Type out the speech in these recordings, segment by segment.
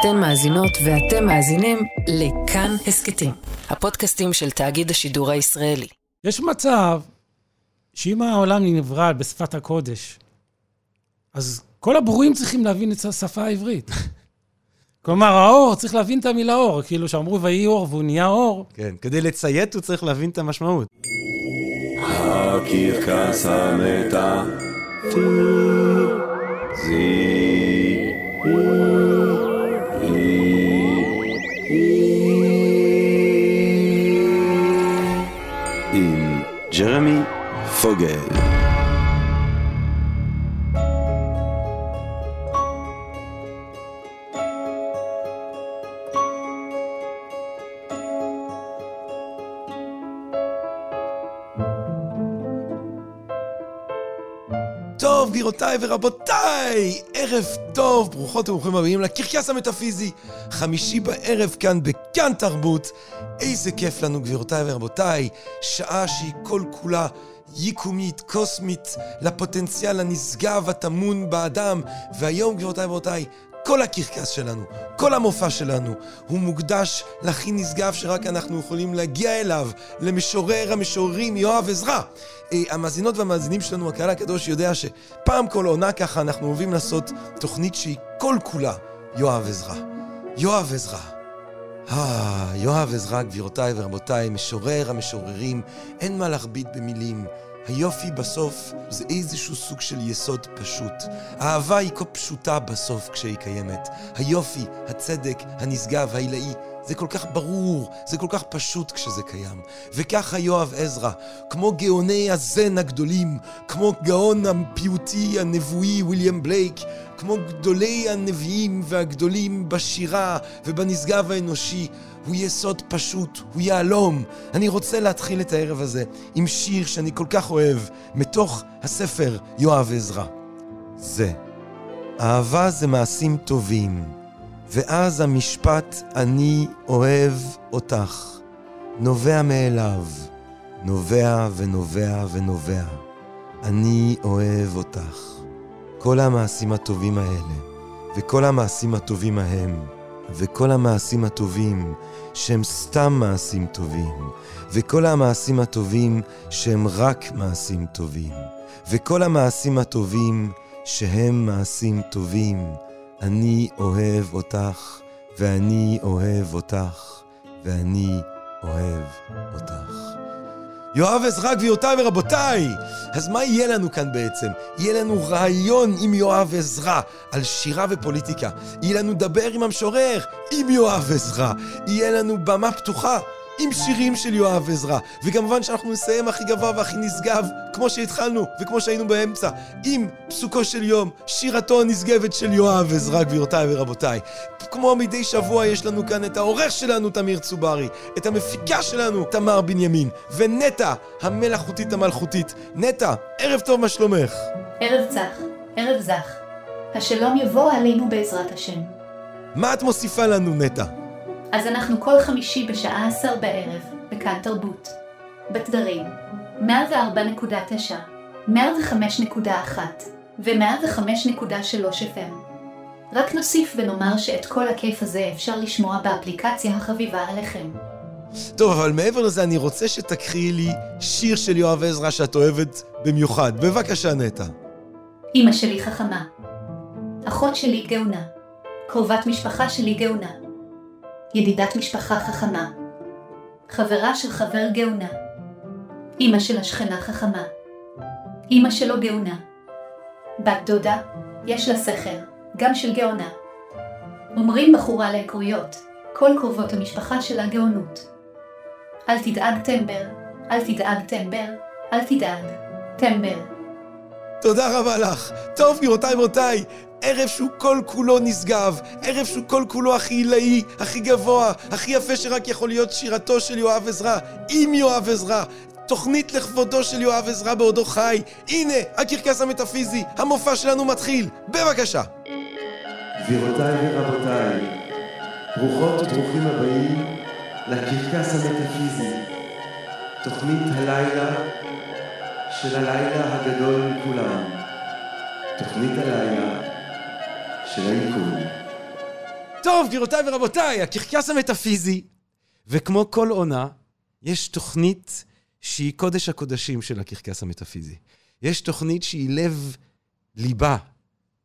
אתן מאזינות ואתם מאזינים לכאן הסכתים, הפודקאסטים של תאגיד השידור הישראלי. יש מצב שאם העולם נברא בשפת הקודש, אז כל הברואים צריכים להבין את השפה העברית. כלומר, האור, צריך להבין את המילה אור. כאילו שאמרו ויהי אור והוא נהיה אור. כן, כדי לציית הוא צריך להבין את המשמעות. הקרקס המתה ג'רמי פוגל. גבירותיי ורבותיי, ערב טוב, ברוכות וברוכים הבאים לקרקס המטאפיזי, חמישי בערב כאן בכאן תרבות. איזה כיף לנו, גבירותיי ורבותיי, שעה שהיא כל כולה ייקומית, קוסמית, לפוטנציאל הנשגב הטמון באדם. והיום, גבירותיי ורבותיי, כל הקרקס שלנו, כל המופע שלנו, הוא מוקדש להכי נשגב שרק אנחנו יכולים להגיע אליו, למשורר המשוררים יואב עזרא. אה, המאזינות והמאזינים שלנו, הקהל הקדוש יודע שפעם כל עונה ככה אנחנו אוהבים לעשות תוכנית שהיא כל כולה יואב עזרא. יואב עזרא. אה, יואב עזרא, גבירותיי ורבותיי, משורר המשוררים, אין מה להכביד במילים. היופי בסוף זה איזשהו סוג של יסוד פשוט. האהבה היא כה פשוטה בסוף כשהיא קיימת. היופי, הצדק, הנשגב, העילאי, זה כל כך ברור, זה כל כך פשוט כשזה קיים. וככה יואב עזרא, כמו גאוני הזן הגדולים, כמו גאון הפיוטי הנבואי ויליאם בלייק, כמו גדולי הנביאים והגדולים בשירה ובנשגב האנושי, הוא יסוד פשוט, הוא יהלום. אני רוצה להתחיל את הערב הזה עם שיר שאני כל כך אוהב, מתוך הספר יואב עזרא. זה. אהבה זה מעשים טובים, ואז המשפט אני אוהב אותך, נובע מאליו, נובע ונובע ונובע. אני אוהב אותך. כל המעשים הטובים האלה, וכל המעשים הטובים ההם, וכל המעשים הטובים שהם סתם מעשים טובים, וכל המעשים הטובים שהם רק מעשים טובים, וכל המעשים הטובים שהם מעשים טובים. אני אוהב אותך, ואני אוהב אותך, ואני אוהב אותך. יואב עזרא, גבירותיי ורבותיי! אז מה יהיה לנו כאן בעצם? יהיה לנו רעיון עם יואב עזרא על שירה ופוליטיקה. יהיה לנו דבר עם המשורר עם יואב עזרא. יהיה לנו במה פתוחה עם שירים של יואב עזרא. וכמובן שאנחנו נסיים הכי גבוה והכי נשגב, כמו שהתחלנו וכמו שהיינו באמצע, עם פסוקו של יום, שירתו הנשגבת של יואב עזרא, גבירותיי ורבותיי. כמו מדי שבוע יש לנו כאן את העורך שלנו, תמיר צוברי, את המפיקה שלנו, תמר בנימין, ונטע, המלאכותית המלכותית. נטע, ערב טוב, מה שלומך? ערב צח, ערב זך. השלום יבוא עלינו בעזרת השם. מה את מוסיפה לנו, נטע? אז אנחנו כל חמישי בשעה עשר בערב, בכאן תרבות. בתדרים, 104.9, 105.1 ו-105.3 FM. רק נוסיף ונאמר שאת כל הכיף הזה אפשר לשמוע באפליקציה החביבה עליכם. טוב, אבל מעבר לזה אני רוצה שתקריאי לי שיר של יואב עזרא שאת אוהבת במיוחד. בבקשה, נטע. אמא שלי חכמה. אחות שלי גאונה. קרובת משפחה שלי גאונה. ידידת משפחה חכמה. חברה של חבר גאונה. אמא של השכנה חכמה. אמא שלו גאונה. בת דודה, יש לה סכר, גם של גאונה. אומרים בחורה לעקרויות, כל קרובות המשפחה שלה גאונות. אל תדאג טמבר, אל תדאג טמבר, אל תדאג, טמבר. תודה רבה לך. טוב, גבירותיי ורבותיי, ערב שהוא כל כולו נשגב, ערב שהוא כל כולו הכי עילאי, הכי גבוה, הכי יפה שרק יכול להיות שירתו של יואב עזרא, עם יואב עזרא. תוכנית לכבודו של יואב עזרא בעודו חי. הנה, הקרקס המטאפיזי, המופע שלנו מתחיל. בבקשה. גבירותיי ורבותיי, ברוכות וברוכים הבאים לקרקס המטאפיזי, תוכנית הלילה של הלילה הגדול מכולם, תוכנית הלילה של היקום. טוב, גבירותיי ורבותיי, הקרקס המטאפיזי. וכמו כל עונה, יש תוכנית שהיא קודש הקודשים של הקרקס המטאפיזי. יש תוכנית שהיא לב ליבה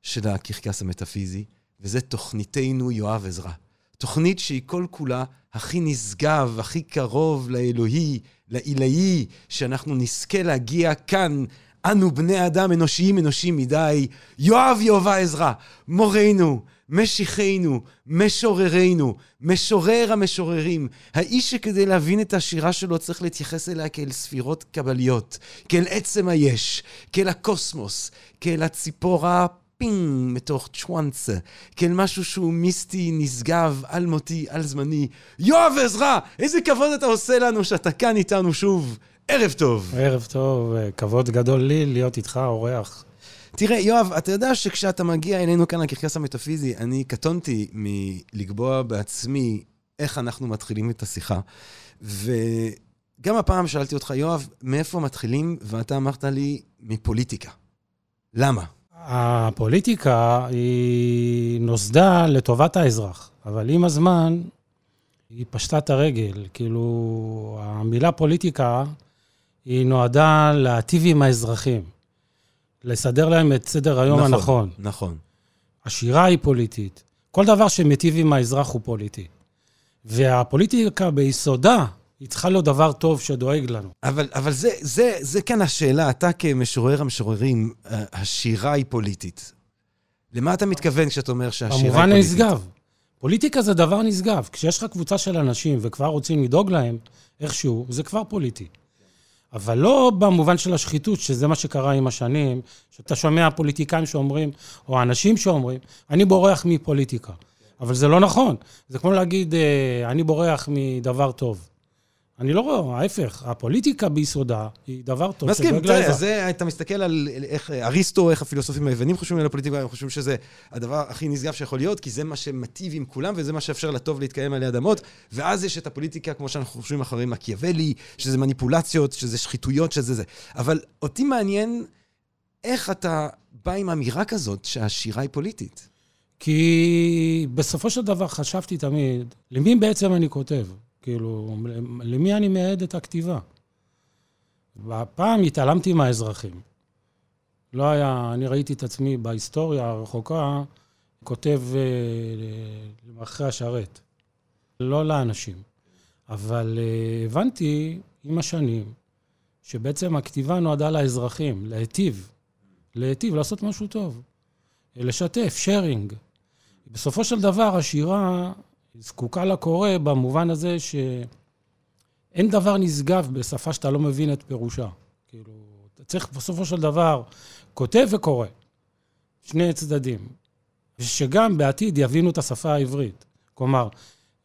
של הקרקס המטאפיזי, וזה תוכניתנו יואב עזרא. תוכנית שהיא כל כולה הכי נשגב, הכי קרוב לאלוהי, לעילאי, שאנחנו נזכה להגיע כאן, אנו בני אדם אנושיים אנושיים מדי. יואב יהובה עזרא, מורנו, משיחנו, משוררנו, משורר המשוררים, האיש שכדי להבין את השירה שלו צריך להתייחס אליה כאל ספירות קבליות, כאל עצם היש, כאל הקוסמוס, כאל הציפורה פינג מתוך צ'וואנסה, כאל משהו שהוא מיסטי, נשגב, אלמותי, על זמני. יואב עזרא, איזה כבוד אתה עושה לנו שאתה כאן איתנו שוב. ערב טוב. ערב טוב, כבוד גדול לי להיות איתך, אורח. תראה, יואב, אתה יודע שכשאתה מגיע אלינו כאן לקרקס המטאפיזי, אני קטונתי מלקבוע בעצמי איך אנחנו מתחילים את השיחה. וגם הפעם שאלתי אותך, יואב, מאיפה מתחילים? ואתה אמרת לי, מפוליטיקה. למה? הפוליטיקה היא נוסדה לטובת האזרח, אבל עם הזמן היא פשטה את הרגל. כאילו, המילה פוליטיקה היא נועדה להטיב עם האזרחים, לסדר להם את סדר היום נכון, הנכון. נכון. השירה היא פוליטית. כל דבר שמיטיב עם האזרח הוא פוליטי. והפוליטיקה ביסודה היא צריכה להיות דבר טוב שדואג לנו. אבל, אבל זה, זה, זה כאן השאלה, אתה כמשורר המשוררים, אה, השירה היא פוליטית. למה אתה מתכוון כשאתה אומר שהשירה היא במובן פוליטית? הנשגב. פוליטיקה זה דבר נשגב. כשיש לך קבוצה של אנשים וכבר רוצים לדאוג להם איכשהו, זה כבר פוליטי. אבל לא במובן של השחיתות, שזה מה שקרה עם השנים, שאתה שומע פוליטיקאים שאומרים, או אנשים שאומרים, אני בורח מפוליטיקה. אבל זה לא נכון. זה כמו להגיד, אה, אני בורח מדבר טוב. אני לא רואה, ההפך, הפוליטיקה ביסודה היא דבר טוב. מסכים, תראה. זה, אתה מסתכל על איך אריסטו, איך הפילוסופים היוונים חושבים על הפוליטיקה, הם חושבים שזה הדבר הכי נשגב שיכול להיות, כי זה מה שמטיב עם כולם, וזה מה שאפשר לטוב להתקיים עלי אדמות. ואז יש את הפוליטיקה, כמו שאנחנו חושבים אחרי מקיאוולי, שזה מניפולציות, שזה שחיתויות, שזה זה. אבל אותי מעניין איך אתה בא עם אמירה כזאת שהשירה היא פוליטית. כי בסופו של דבר חשבתי תמיד, למי בעצם אני כותב? כאילו, למי אני מייעד את הכתיבה? והפעם התעלמתי מהאזרחים. לא היה, אני ראיתי את עצמי בהיסטוריה הרחוקה, כותב אה, למאחרי השרת, לא לאנשים. אבל אה, הבנתי עם השנים שבעצם הכתיבה נועדה לאזרחים, להיטיב, להיטיב, לעשות משהו טוב, לשתף, sharing. בסופו של דבר, השירה זקוקה לקורא במובן הזה שאין דבר נשגב בשפה שאתה לא מבין את פירושה. כאילו, אתה צריך בסופו של דבר כותב וקורא, שני צדדים, שגם בעתיד יבינו את השפה העברית. כלומר,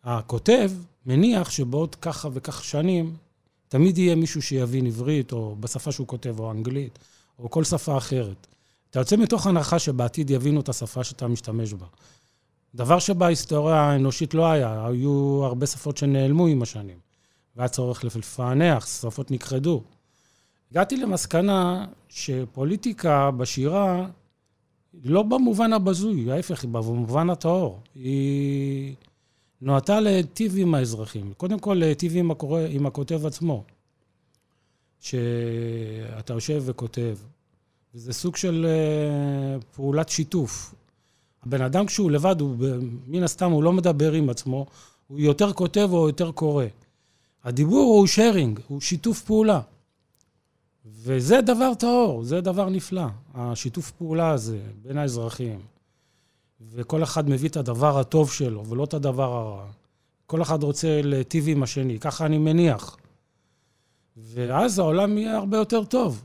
הכותב מניח שבעוד ככה וכך שנים תמיד יהיה מישהו שיבין עברית, או בשפה שהוא כותב, או אנגלית, או כל שפה אחרת. אתה יוצא מתוך הנחה שבעתיד יבינו את השפה שאתה משתמש בה. דבר שבהיסטוריה האנושית לא היה, היו הרבה שפות שנעלמו עם השנים, והיה צורך לפענח, שפות נכחדו. הגעתי למסקנה שפוליטיקה בשירה, לא במובן הבזוי, ההפך, היא במובן הטהור. היא נועדה להיטיב עם האזרחים. קודם כל, להיטיב עם, הקורא, עם הכותב עצמו. שאתה יושב וכותב. וזה סוג של אה, פעולת שיתוף. הבן אדם כשהוא לבד, הוא, מן הסתם הוא לא מדבר עם עצמו, הוא יותר כותב או יותר קורא. הדיבור הוא sharing, הוא שיתוף פעולה. וזה דבר טהור, זה דבר נפלא, השיתוף פעולה הזה בין האזרחים. וכל אחד מביא את הדבר הטוב שלו, ולא את הדבר הרע. כל אחד רוצה להיטיב עם השני, ככה אני מניח. ואז העולם יהיה הרבה יותר טוב.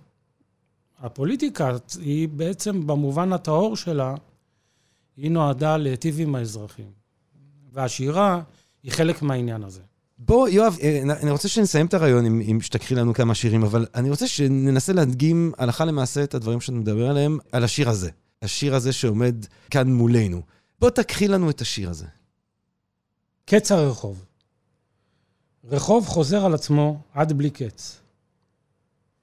הפוליטיקה היא בעצם, במובן הטהור שלה, היא נועדה להיטיב עם האזרחים. והשירה היא חלק מהעניין הזה. בוא, יואב, אה, אני רוצה שנסיים את הרעיון אם, אם שתקריא לנו כמה שירים, אבל אני רוצה שננסה להדגים הלכה למעשה את הדברים שאתה מדבר עליהם, על השיר הזה. השיר הזה שעומד כאן מולנו. בוא תקריא לנו את השיר הזה. קץ הרחוב. רחוב חוזר על עצמו עד בלי קץ.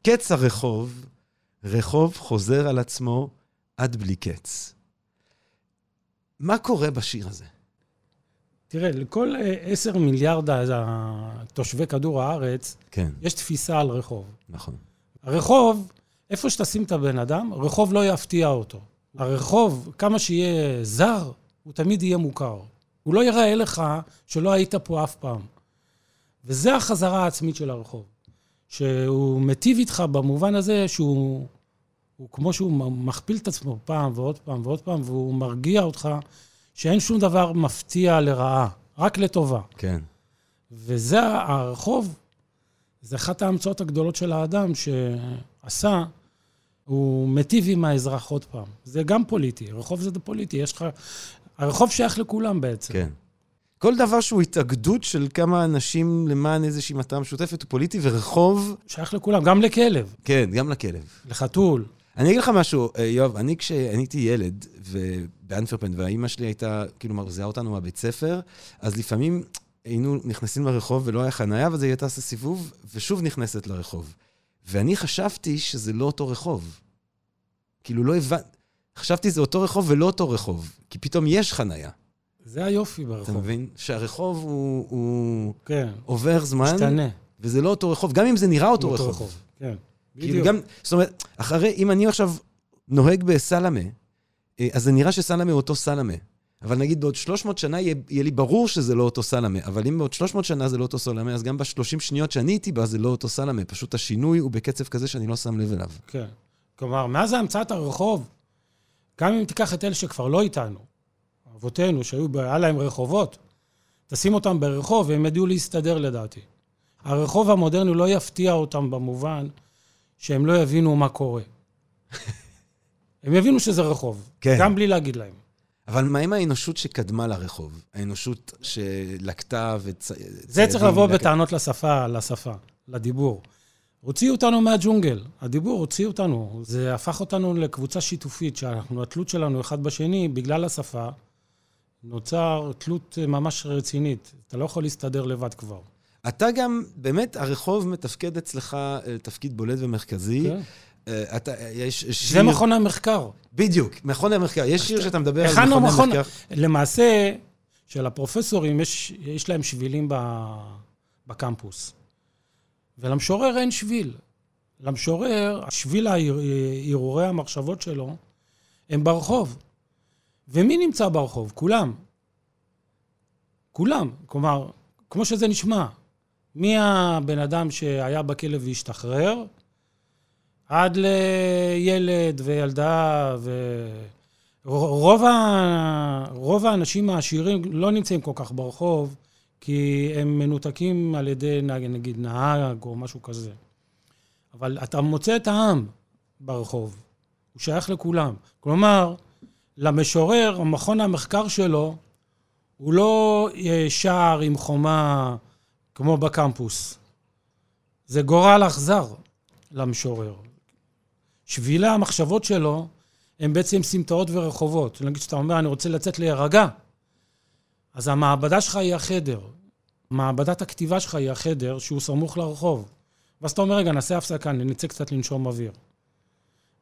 קץ הרחוב, רחוב חוזר על עצמו עד בלי קץ. מה קורה בשיר הזה? תראה, לכל אה, עשר מיליארד תושבי כדור הארץ, כן, יש תפיסה על רחוב. נכון. הרחוב, איפה שתשים את הבן אדם, רחוב לא יפתיע אותו. הרחוב, כמה שיהיה זר, הוא תמיד יהיה מוכר. הוא לא יראה לך שלא היית פה אף פעם. וזה החזרה העצמית של הרחוב. שהוא מיטיב איתך במובן הזה שהוא, הוא כמו שהוא מכפיל את עצמו פעם ועוד פעם ועוד פעם, והוא מרגיע אותך שאין שום דבר מפתיע לרעה, רק לטובה. כן. וזה הרחוב, זה אחת ההמצאות הגדולות של האדם שעשה, הוא מיטיב עם האזרח עוד פעם. זה גם פוליטי, רחוב זה פוליטי, יש לך... הרחוב שייך לכולם בעצם. כן. כל דבר שהוא התאגדות של כמה אנשים למען איזושהי מטרה משותפת הוא פוליטי, ורחוב, שייך לכולם, גם לכלב, כן, גם לכלב. לחתול. אני אגיד לך משהו, אה, יואב, אני כשאני הייתי ילד, באנטוורפן, והאימא שלי הייתה, כאילו, מרזיעה אותנו מהבית ספר, אז לפעמים היינו נכנסים לרחוב ולא היה חניה, ואז היא הייתה עושה סיבוב, ושוב נכנסת לרחוב. ואני חשבתי שזה לא אותו רחוב. כאילו, לא הבנתי. חשבתי זה אותו רחוב ולא אותו רחוב, כי פתאום יש חניה. זה היופי אתה ברחוב. מבין? שהרחוב הוא, הוא כן, עובר זמן, משתנה. וזה לא אותו רחוב, גם אם זה נראה אותו אותו רחוב. כן, כאילו. גם, זאת אומרת, אחרי, אם אני עכשיו נוהג בסלמה, אה, אז זה נראה שסלמה הוא אותו סלמה. אבל נגיד בעוד 300 שנה יהיה, יהיה לי ברור שזה לא אותו סלמה, אבל אם בעוד 300 שנה זה לא אותו סלמה, אז גם ב-30 שניות שאני הייתי בה זה לא אותו סלמה. פשוט השינוי הוא בקצב כזה שאני לא שם לב אליו. כן. כלומר, מאז המצאת הרחוב, גם אם תיקח את אלה שכבר לא איתנו, אבותינו, שהיו, היה להם רחובות, תשים אותם ברחוב והם ידעו להסתדר לדעתי. הרחוב המודרני לא יפתיע אותם במובן שהם לא יבינו מה קורה. הם יבינו שזה רחוב, כן. גם בלי להגיד להם. אבל מה עם האנושות שקדמה לרחוב? האנושות שלקתה וצ... זה צריך לבוא לק- בטענות לשפה, לשפה, לדיבור. הוציאו אותנו מהג'ונגל. הדיבור הוציא אותנו. זה הפך אותנו לקבוצה שיתופית, שאנחנו, התלות שלנו אחד בשני, בגלל השפה, נוצר תלות ממש רצינית. אתה לא יכול להסתדר לבד כבר. אתה גם, באמת, הרחוב מתפקד אצלך אה, תפקיד בולט ומרכזי. כן? אה, אתה, יש שיר... זה מכון המחקר. בדיוק, מכון המחקר. יש שיר שאתה מדבר על מכון... המחקר. למעשה, של הפרופסורים, יש, יש להם שבילים ב, בקמפוס. ולמשורר אין שביל. למשורר, שביל הרהורי המחשבות שלו, הם ברחוב. ומי נמצא ברחוב? כולם. כולם. כלומר, כמו שזה נשמע, מהבן אדם שהיה בכלא והשתחרר, עד לילד וילדה, ורוב ה... רוב האנשים העשירים לא נמצאים כל כך ברחוב, כי הם מנותקים על ידי, נגיד, נהג או משהו כזה. אבל אתה מוצא את העם ברחוב, הוא שייך לכולם. כלומר, למשורר, מכון המחקר שלו, הוא לא אה, שער עם חומה כמו בקמפוס. זה גורל אכזר למשורר. שבילי המחשבות שלו הם בעצם סמטאות ורחובות. נגיד שאתה אומר, אני רוצה לצאת להירגע, אז המעבדה שלך היא החדר. מעבדת הכתיבה שלך היא החדר שהוא סמוך לרחוב. ואז אתה אומר, רגע, נעשה הפסקה, נצא קצת לנשום אוויר.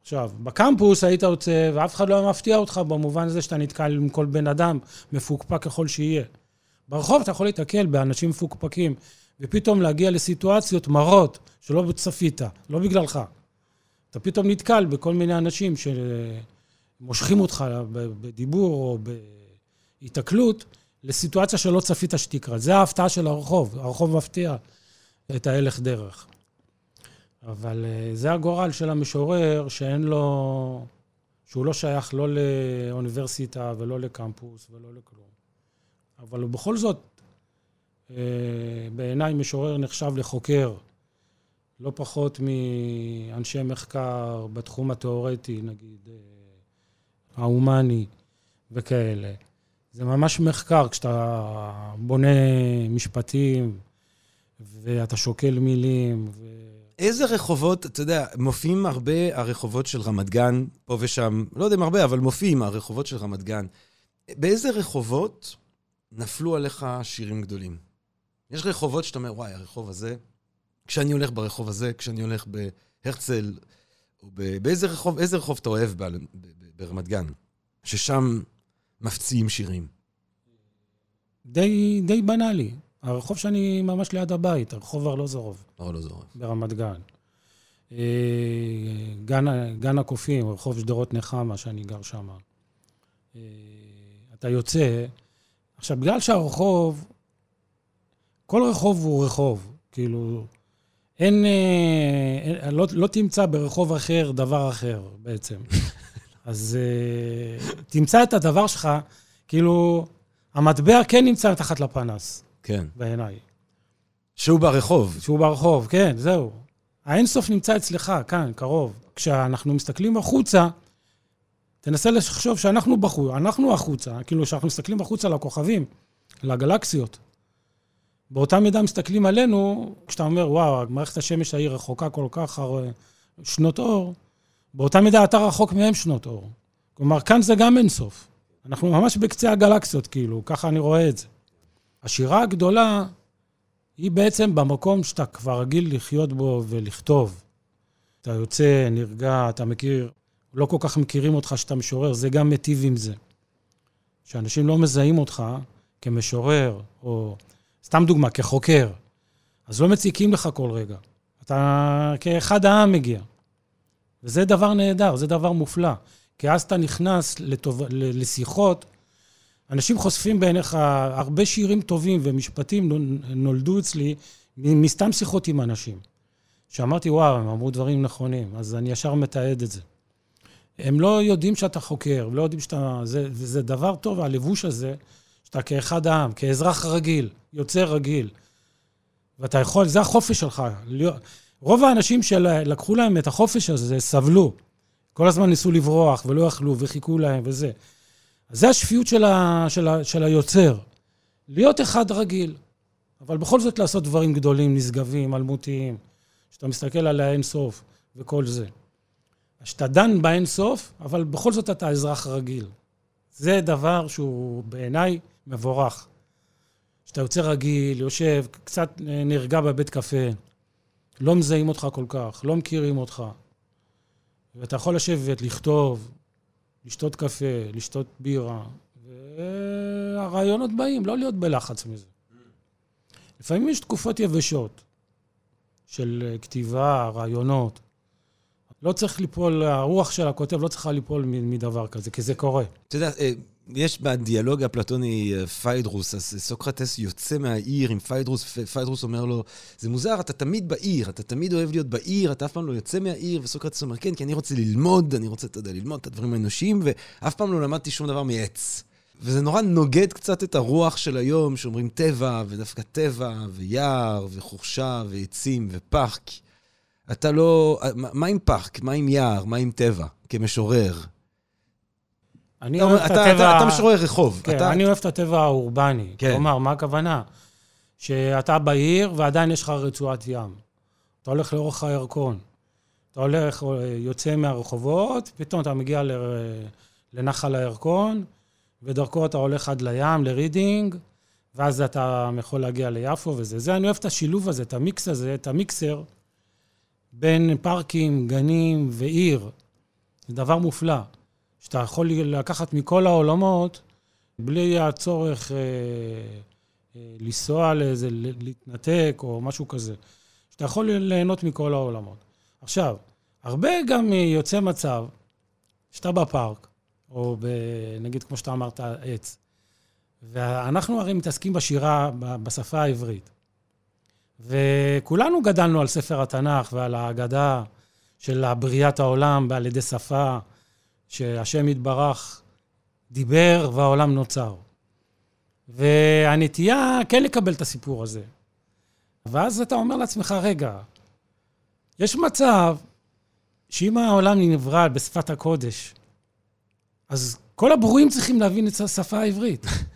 עכשיו, בקמפוס היית יוצא, ואף אחד לא היה מפתיע אותך במובן הזה שאתה נתקל עם כל בן אדם, מפוקפק ככל שיהיה. ברחוב אתה יכול להתקל באנשים מפוקפקים, ופתאום להגיע לסיטואציות מרות שלא צפית, לא בגללך. אתה פתאום נתקל בכל מיני אנשים שמושכים אותך בדיבור או בהיתקלות לסיטואציה שלא צפית שתקרה. זה ההפתעה של הרחוב. הרחוב מפתיע את ההלך דרך. אבל אה, זה הגורל של המשורר שאין לו... שהוא לא שייך לא לאוניברסיטה ולא לקמפוס ולא לכלום. אבל הוא בכל זאת, אה, בעיניי משורר נחשב לחוקר, לא פחות מאנשי מחקר בתחום התיאורטי, נגיד, אה, ההומני וכאלה. זה ממש מחקר כשאתה בונה משפטים ואתה שוקל מילים. ו... איזה רחובות, אתה יודע, מופיעים הרבה הרחובות של רמת גן, פה ושם, לא יודע אם הרבה, אבל מופיעים הרחובות של רמת גן. באיזה רחובות נפלו עליך שירים גדולים? יש רחובות שאתה אומר, וואי, הרחוב הזה, כשאני הולך ברחוב הזה, כשאני הולך בהרצל, או. באיזה רחוב, איזה רחוב אתה אוהב. ברמת גן? ששם מפציעים שירים. די, די בנאלי. הרחוב שאני ממש ליד הבית, הרחוב ארלוזורוב, ארלוזורוב. ברמת גן. אה, גן, גן הקופים, רחוב שדרות נחמה, שאני גר שם. אה, אתה יוצא, עכשיו, בגלל שהרחוב, כל רחוב הוא רחוב, כאילו, אין, אה, אין לא, לא תמצא ברחוב אחר דבר אחר בעצם. אז אה, תמצא את הדבר שלך, כאילו, המטבע כן נמצא מתחת לפנס, כן. בעיניי. שהוא ברחוב. שהוא ברחוב, כן, זהו. האינסוף נמצא אצלך, כאן, קרוב. כשאנחנו מסתכלים החוצה, תנסה לחשוב שאנחנו בחוץ, אנחנו החוצה, כאילו שאנחנו מסתכלים החוצה לכוכבים, לגלקסיות. באותה מידה מסתכלים עלינו, כשאתה אומר, וואו, מערכת השמש ההיא רחוקה כל כך הר- שנות אור, באותה מידה אתה רחוק מהם שנות אור. כלומר, כאן זה גם אינסוף. אנחנו ממש בקצה הגלקסיות, כאילו, ככה אני רואה את זה. השירה הגדולה היא בעצם במקום שאתה כבר רגיל לחיות בו ולכתוב. אתה יוצא, נרגע, אתה מכיר, לא כל כך מכירים אותך שאתה משורר, זה גם מיטיב עם זה. שאנשים לא מזהים אותך כמשורר, או סתם דוגמה, כחוקר, אז לא מציקים לך כל רגע. אתה כאחד העם מגיע. וזה דבר נהדר, זה דבר מופלא. כי אז אתה נכנס לטוב, לשיחות, אנשים חושפים בעיניך הרבה שירים טובים ומשפטים נו- נולדו אצלי מסתם שיחות עם אנשים. שאמרתי, וואו, הם אמרו דברים נכונים, אז אני ישר מתעד את זה. הם לא יודעים שאתה חוקר, הם לא יודעים שאתה... זה, וזה דבר טוב, הלבוש הזה, שאתה כאחד העם, כאזרח רגיל, יוצר רגיל. ואתה יכול, זה החופש שלך. רוב האנשים שלקחו להם את החופש הזה, סבלו. כל הזמן ניסו לברוח ולא יכלו וחיכו להם וזה. אז זה השפיות של, ה, של, ה, של היוצר. להיות אחד רגיל, אבל בכל זאת לעשות דברים גדולים, נשגבים, אלמותיים, שאתה מסתכל על האין-סוף וכל זה. שאתה דן באין-סוף, אבל בכל זאת אתה אזרח רגיל. זה דבר שהוא בעיניי מבורך. שאתה יוצא רגיל, יושב, קצת נרגע בבית קפה, לא מזהים אותך כל כך, לא מכירים אותך. ואתה יכול לשבת, לכתוב, לשתות קפה, לשתות בירה, והרעיונות באים, לא להיות בלחץ מזה. לפעמים יש תקופות יבשות של כתיבה, רעיונות. לא צריך ליפול, הרוח של הכותב לא צריכה ליפול מדבר כזה, כי זה קורה. אתה יודע, אה, יש בדיאלוג הפלטוני אה, פיידרוס, אז סוקרטס יוצא מהעיר עם פיידרוס, פיידרוס אומר לו, זה מוזר, אתה תמיד בעיר, אתה תמיד אוהב להיות בעיר, אתה אף פעם לא יוצא מהעיר, וסוקרטס אומר, כן, כי אני רוצה ללמוד, אני רוצה, אתה יודע, ללמוד את הדברים האנושיים, ואף פעם לא למדתי שום דבר מעץ. וזה נורא נוגד קצת את הרוח של היום, שאומרים טבע, ודווקא טבע, ויער, וחורשה, ועצים, ופארק. אתה לא... מה עם פארק? מה עם יער? מה עם טבע? כמשורר. אני אתה, אוהב את הטבע... אתה, משורר רחוב. כן, אני אוהב את הטבע האורבני. כן. כלומר, מה הכוונה? שאתה בעיר ועדיין יש לך רצועת ים. אתה הולך לאורך הירקון. אתה הולך, אה, יוצא מהרחובות, פתאום אתה מגיע ל- לנחל הירקון, ודרכו אתה הולך עד לים, לרידינג, ואז אתה יכול להגיע ליפו וזה. זה, אני אוהב את השילוב הזה, את המיקס הזה, את המיקסר בין פארקים, גנים ועיר. זה דבר מופלא. שאתה יכול לקחת מכל העולמות בלי הצורך אה, אה, לנסוע לאיזה, להתנתק או משהו כזה. שאתה יכול ליהנות מכל העולמות. עכשיו, הרבה גם יוצא מצב שאתה בפארק, או ב, נגיד, כמו שאתה אמרת, עץ, ואנחנו הרי מתעסקים בשירה בשפה העברית. וכולנו גדלנו על ספר התנ"ך ועל ההגדה של בריאת העולם על ידי שפה, שהשם יתברך דיבר והעולם נוצר. והנטייה כן לקבל את הסיפור הזה. ואז אתה אומר לעצמך, רגע, יש מצב שאם העולם נברא בשפת הקודש, אז כל הברואים צריכים להבין את השפה העברית.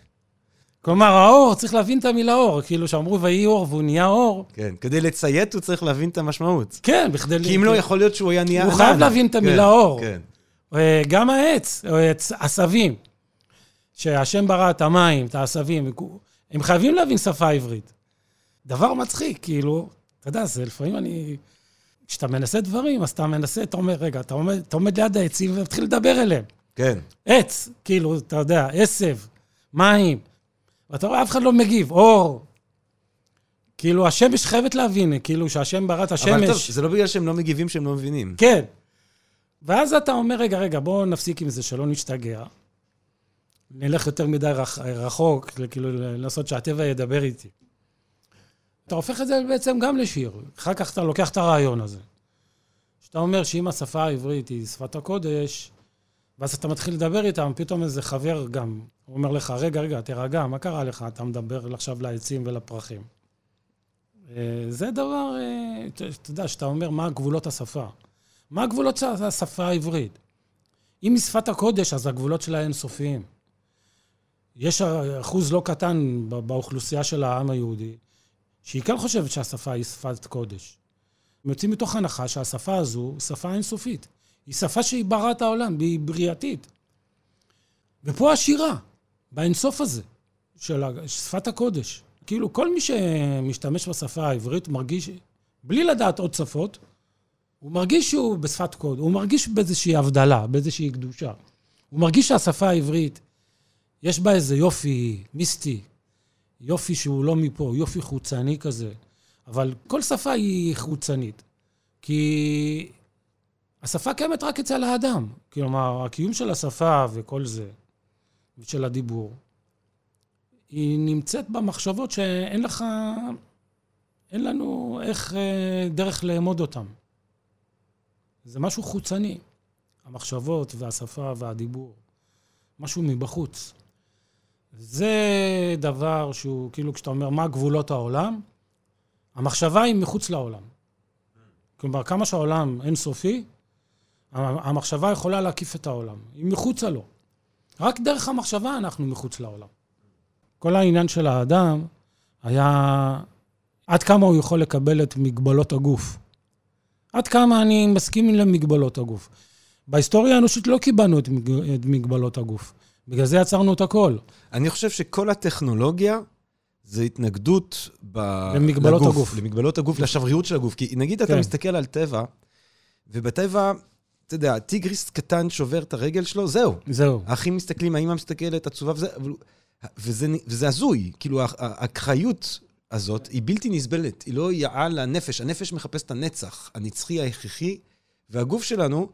כלומר, האור, צריך להבין את המילה אור. כאילו, שאמרו ויהי אור והוא נהיה אור, כן, כדי לציית הוא צריך להבין את המשמעות. כן, בכדי... כי אם לא, יכול להיות שהוא היה נהיה הוא. חייב להבין את המילה כן, אור. כן. אה, גם העץ, או עץ- עשבים, שהשם ברא את המים, את העשבים, הם חייבים להבין שפה עברית. דבר מצחיק, כאילו, אתה יודע, זה לפעמים אני... כשאתה מנסה דברים, אז אתה מנסה, אתה אומר, רגע, אתה עומד, אתה עומד ליד העצים ומתחיל לדבר אליהם. כן. עץ, כאילו, אתה יודע, עשב, מים. ואתה רואה, אף אחד לא מגיב. אור. כאילו, השמש חייבת להבין, כאילו, שהשם ברא את השמש. אבל טוב, זה לא בגלל שהם לא מגיבים שהם לא מבינים. כן. ואז אתה אומר, רגע, רגע, בואו נפסיק עם זה, שלא נשתגע. נלך יותר מדי רח, רחוק, כאילו, לנסות שהטבע ידבר איתי. אתה הופך את זה בעצם גם לשיר. אחר כך אתה לוקח את הרעיון הזה. שאתה אומר שאם השפה העברית היא שפת הקודש, ואז אתה מתחיל לדבר איתם, פתאום איזה חבר גם, אומר לך, רגע, רגע, תירגע, מה קרה לך? אתה מדבר עכשיו לעצים ולפרחים. אה, זה דבר, אה, אתה יודע, שאתה אומר, מה גבולות השפה? מה הגבולות של השפה העברית? אם היא שפת הקודש, אז הגבולות שלה אינסופיים. יש אחוז לא קטן באוכלוסייה של העם היהודי, שהיא כן חושבת שהשפה היא שפת קודש. הם יוצאים מתוך הנחה שהשפה הזו היא שפה אינסופית. היא שפה שהיא ברא את העולם, והיא בריאתית. ופה השירה, באינסוף הזה, של שפת הקודש. כאילו, כל מי שמשתמש בשפה העברית מרגיש, בלי לדעת עוד שפות, הוא מרגיש שהוא בשפת קוד, הוא מרגיש באיזושהי הבדלה, באיזושהי קדושה. הוא מרגיש שהשפה העברית, יש בה איזה יופי מיסטי, יופי שהוא לא מפה, יופי חוצני כזה. אבל כל שפה היא חוצנית. כי השפה קיימת רק אצל האדם. כלומר, הקיום של השפה וכל זה, ושל הדיבור, היא נמצאת במחשבות שאין לך, אין לנו איך, אה, דרך לאמוד אותן. זה משהו חוצני, המחשבות והשפה והדיבור, משהו מבחוץ. זה דבר שהוא, כאילו, כשאתה אומר מה גבולות העולם, המחשבה היא מחוץ לעולם. כלומר, כמה שהעולם אינסופי, המחשבה יכולה להקיף את העולם. היא מחוצה לו. רק דרך המחשבה אנחנו מחוץ לעולם. כל העניין של האדם היה עד כמה הוא יכול לקבל את מגבלות הגוף. עד כמה אני מסכים למגבלות הגוף. בהיסטוריה האנושית לא קיבלנו את, את מגבלות הגוף. בגלל זה יצרנו את הכל. אני חושב שכל הטכנולוגיה זה התנגדות ב... למגבלות לגוף, הגוף. למגבלות הגוף, לשבריאות של הגוף. כי נגיד כן. אתה מסתכל על טבע, ובטבע, אתה יודע, טיגריס קטן שובר את הרגל שלו, זהו. זהו. האחים מסתכלים, האמא מסתכלת, עצובה וזה, וזה, וזה הזוי. כאילו, האקראיות הזאת היא בלתי נסבלת, היא לא יאה לנפש. הנפש מחפש את הנצח, הנצחי ההכרחי, והגוף שלנו,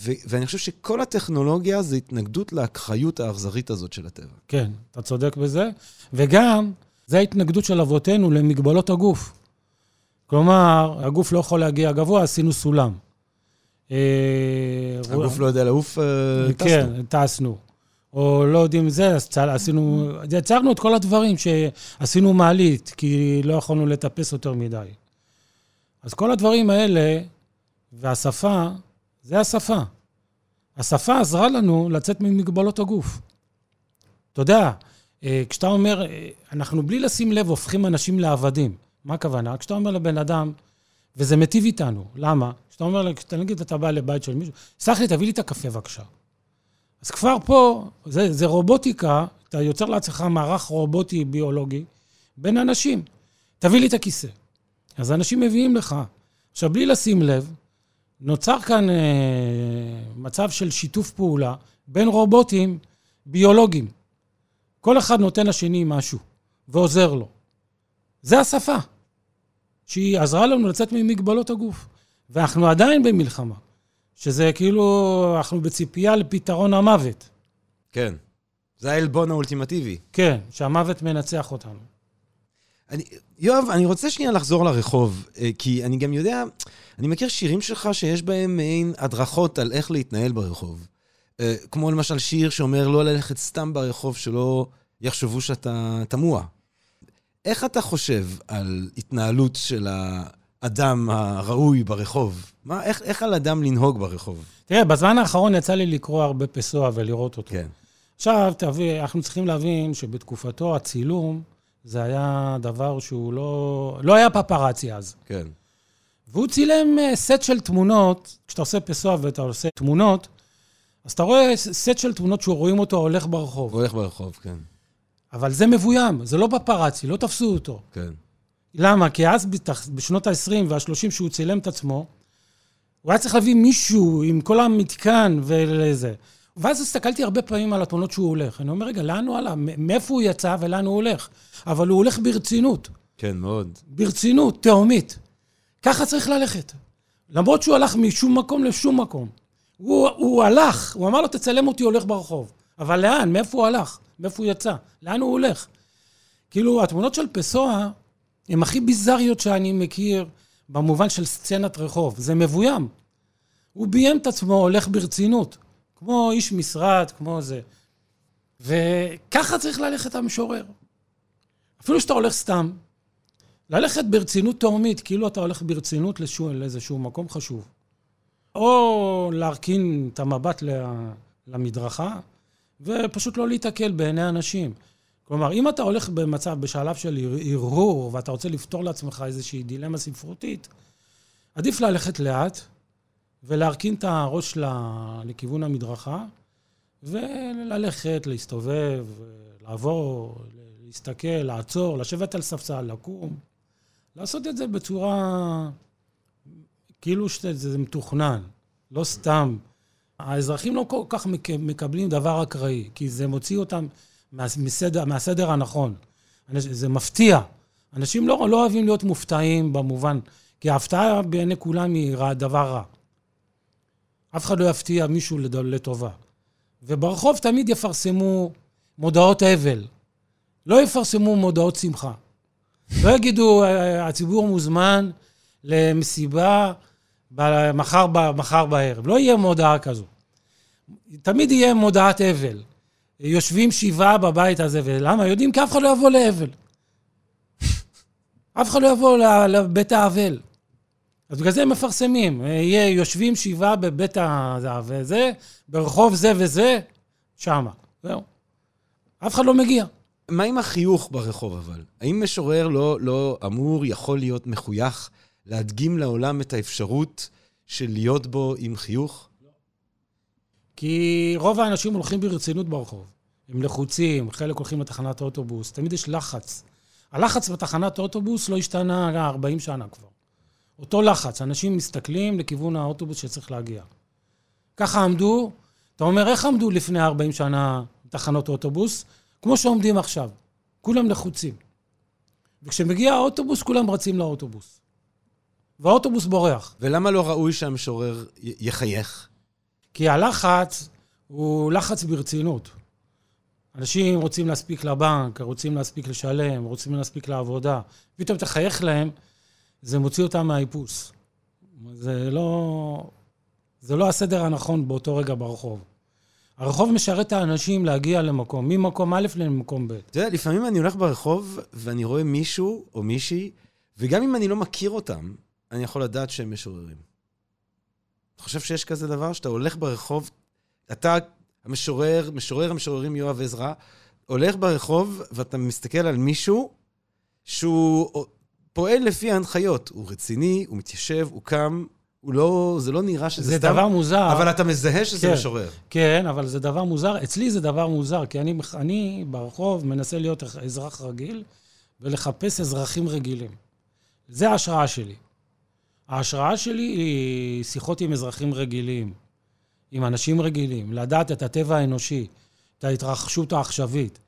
ו- ואני חושב שכל הטכנולוגיה זה התנגדות לאקראיות האכזרית הזאת של הטבע. כן, אתה צודק בזה. וגם, זה ההתנגדות של אבותינו למגבלות הגוף. כלומר, הגוף לא יכול להגיע גבוה, עשינו סולם. אה, הגוף לא יודע לעוף, אה, טסנו. כן, טסנו. או לא יודעים זה, אז עשינו, יצרנו את כל הדברים שעשינו מעלית, כי לא יכולנו לטפס יותר מדי. אז כל הדברים האלה, והשפה, זה השפה. השפה עזרה לנו לצאת ממגבלות הגוף. אתה יודע, אה, כשאתה אומר, אנחנו בלי לשים לב הופכים אנשים לעבדים. מה הכוונה? כשאתה אומר לבן אדם, וזה מיטיב איתנו, למה? כשאתה אומר, כשאתה נגיד אתה בא לבית של מישהו, סלח לי, תביא לי את הקפה בבקשה. אז כבר פה, זה, זה רובוטיקה, אתה יוצר לעצמך מערך רובוטי ביולוגי בין אנשים. תביא לי את הכיסא. אז אנשים מביאים לך. עכשיו, בלי לשים לב, נוצר כאן אה, מצב של שיתוף פעולה בין רובוטים ביולוגיים. כל אחד נותן לשני משהו ועוזר לו. זה השפה, שהיא עזרה לנו לצאת ממגבלות הגוף. ואנחנו עדיין במלחמה. שזה כאילו, אנחנו בציפייה לפתרון המוות. כן. זה העלבון האולטימטיבי. כן, שהמוות מנצח אותנו. אני, יואב, אני רוצה שנייה לחזור לרחוב, אה, כי אני גם יודע, אני מכיר שירים שלך שיש בהם מעין הדרכות על איך להתנהל ברחוב. אה, כמו למשל שיר שאומר לא ללכת סתם ברחוב, שלא יחשבו שאתה תמוה. איך אתה חושב על התנהלות של האדם הראוי ברחוב? מה, איך, איך על אדם לנהוג ברחוב? תראה, בזמן האחרון יצא לי לקרוא הרבה פסוע ולראות אותו. כן. עכשיו, תביא, אנחנו צריכים להבין שבתקופתו הצילום, זה היה דבר שהוא לא... לא היה פפרצי אז. כן. והוא צילם אה, סט של תמונות, כשאתה עושה פסוע ואתה עושה תמונות, אז אתה רואה סט של תמונות שרואים אותו הולך ברחוב. הולך ברחוב, כן. אבל זה מבוים, זה לא פפרצי, לא תפסו אותו. כן. למה? כי אז, בשנות ה-20 וה-30 שהוא צילם את עצמו, הוא היה צריך להביא מישהו עם כל המתקן ולזה. ואז הסתכלתי הרבה פעמים על התמונות שהוא הולך. אני אומר, רגע, לאן הוא עלה? מאיפה הוא יצא ולאן הוא הולך? אבל הוא הולך ברצינות. כן, מאוד. ברצינות, תהומית. ככה צריך ללכת. למרות שהוא הלך משום מקום לשום מקום. הוא, הוא הלך, הוא אמר לו, תצלם אותי הולך ברחוב. אבל לאן? מאיפה הוא הלך? מאיפה הוא יצא? לאן הוא הולך? כאילו, התמונות של פסואה הן הכי ביזריות שאני מכיר במובן של סצנת רחוב. זה מבוים. הוא ביים את עצמו, הולך ברצינות. כמו איש משרד, כמו זה. וככה צריך ללכת המשורר. אפילו שאתה הולך סתם, ללכת ברצינות תהומית, כאילו אתה הולך ברצינות לשו, לאיזשהו מקום חשוב. או להרכין את המבט למדרכה, ופשוט לא להיתקל בעיני אנשים. כלומר, אם אתה הולך במצב, בשלב של הרהור, ואתה רוצה לפתור לעצמך איזושהי דילמה ספרותית, עדיף ללכת לאט, ולהרכין את הראש לכיוון המדרכה, וללכת, להסתובב, לעבור, להסתכל, לעצור, לשבת על ספסל, לקום. לעשות את זה בצורה כאילו שזה מתוכנן, לא סתם. האזרחים לא כל כך מק- מקבלים דבר אקראי, כי זה מוציא אותם מה- מסדר, מהסדר הנכון. זה מפתיע. אנשים לא, לא אוהבים להיות מופתעים במובן, כי ההפתעה בעיני כולם היא רע, דבר רע. אף אחד לא יפתיע מישהו לטובה. וברחוב תמיד יפרסמו מודעות אבל. לא יפרסמו מודעות שמחה. לא יגידו, "אה, הציבור מוזמן למסיבה מחר, מחר בערב. לא יהיה מודעה כזו. תמיד יהיה מודעת אבל. יושבים שבעה בבית הזה, ולמה? יודעים כי אף אחד לא יבוא לאבל. אף אחד לא יבוא לבית האבל. אז בגלל זה הם מפרסמים. יהיה יושבים שבעה בבית ה... וזה, ברחוב זה וזה, שמה. זהו. אף אחד לא מגיע. מה עם החיוך ברחוב אבל? האם משורר לא, לא אמור, יכול להיות מחוייך, להדגים לעולם את האפשרות של להיות בו עם חיוך? כי רוב האנשים הולכים ברצינות ברחוב. הם לחוצים, חלק הולכים לתחנת האוטובוס, תמיד יש לחץ. הלחץ בתחנת האוטובוס לא השתנה 40 שנה כבר. אותו לחץ, אנשים מסתכלים לכיוון האוטובוס שצריך להגיע. ככה עמדו, אתה אומר, איך עמדו לפני 40 שנה תחנות אוטובוס? כמו שעומדים עכשיו. כולם לחוצים. וכשמגיע האוטובוס, כולם רצים לאוטובוס. והאוטובוס בורח. ולמה לא ראוי שהמשורר יחייך? כי הלחץ הוא לחץ ברצינות. אנשים רוצים להספיק לבנק, רוצים להספיק לשלם, רוצים להספיק לעבודה. פתאום תחייך להם, זה מוציא אותם מהאיפוס. זה לא, זה לא הסדר הנכון באותו רגע ברחוב. הרחוב משרת את האנשים להגיע למקום, ממקום א' למקום ב'. אתה יודע, לפעמים אני הולך ברחוב ואני רואה מישהו או מישהי, וגם אם אני לא מכיר אותם, אני יכול לדעת שהם משוררים. אתה חושב שיש כזה דבר? שאתה הולך ברחוב, אתה המשורר, משורר המשוררים יואב עזרא, הולך ברחוב ואתה מסתכל על מישהו שהוא פועל לפי ההנחיות. הוא רציני, הוא מתיישב, הוא קם, הוא לא, זה לא נראה שזה זה סתם, דבר מוזר. אבל אתה מזהה שזה כן. משורר. כן, אבל זה דבר מוזר. אצלי זה דבר מוזר, כי אני, אני ברחוב מנסה להיות אזרח רגיל ולחפש אזרחים רגילים. זה ההשראה שלי. ההשראה שלי היא שיחות עם אזרחים רגילים, עם אנשים רגילים, לדעת את הטבע האנושי, את ההתרחשות העכשווית.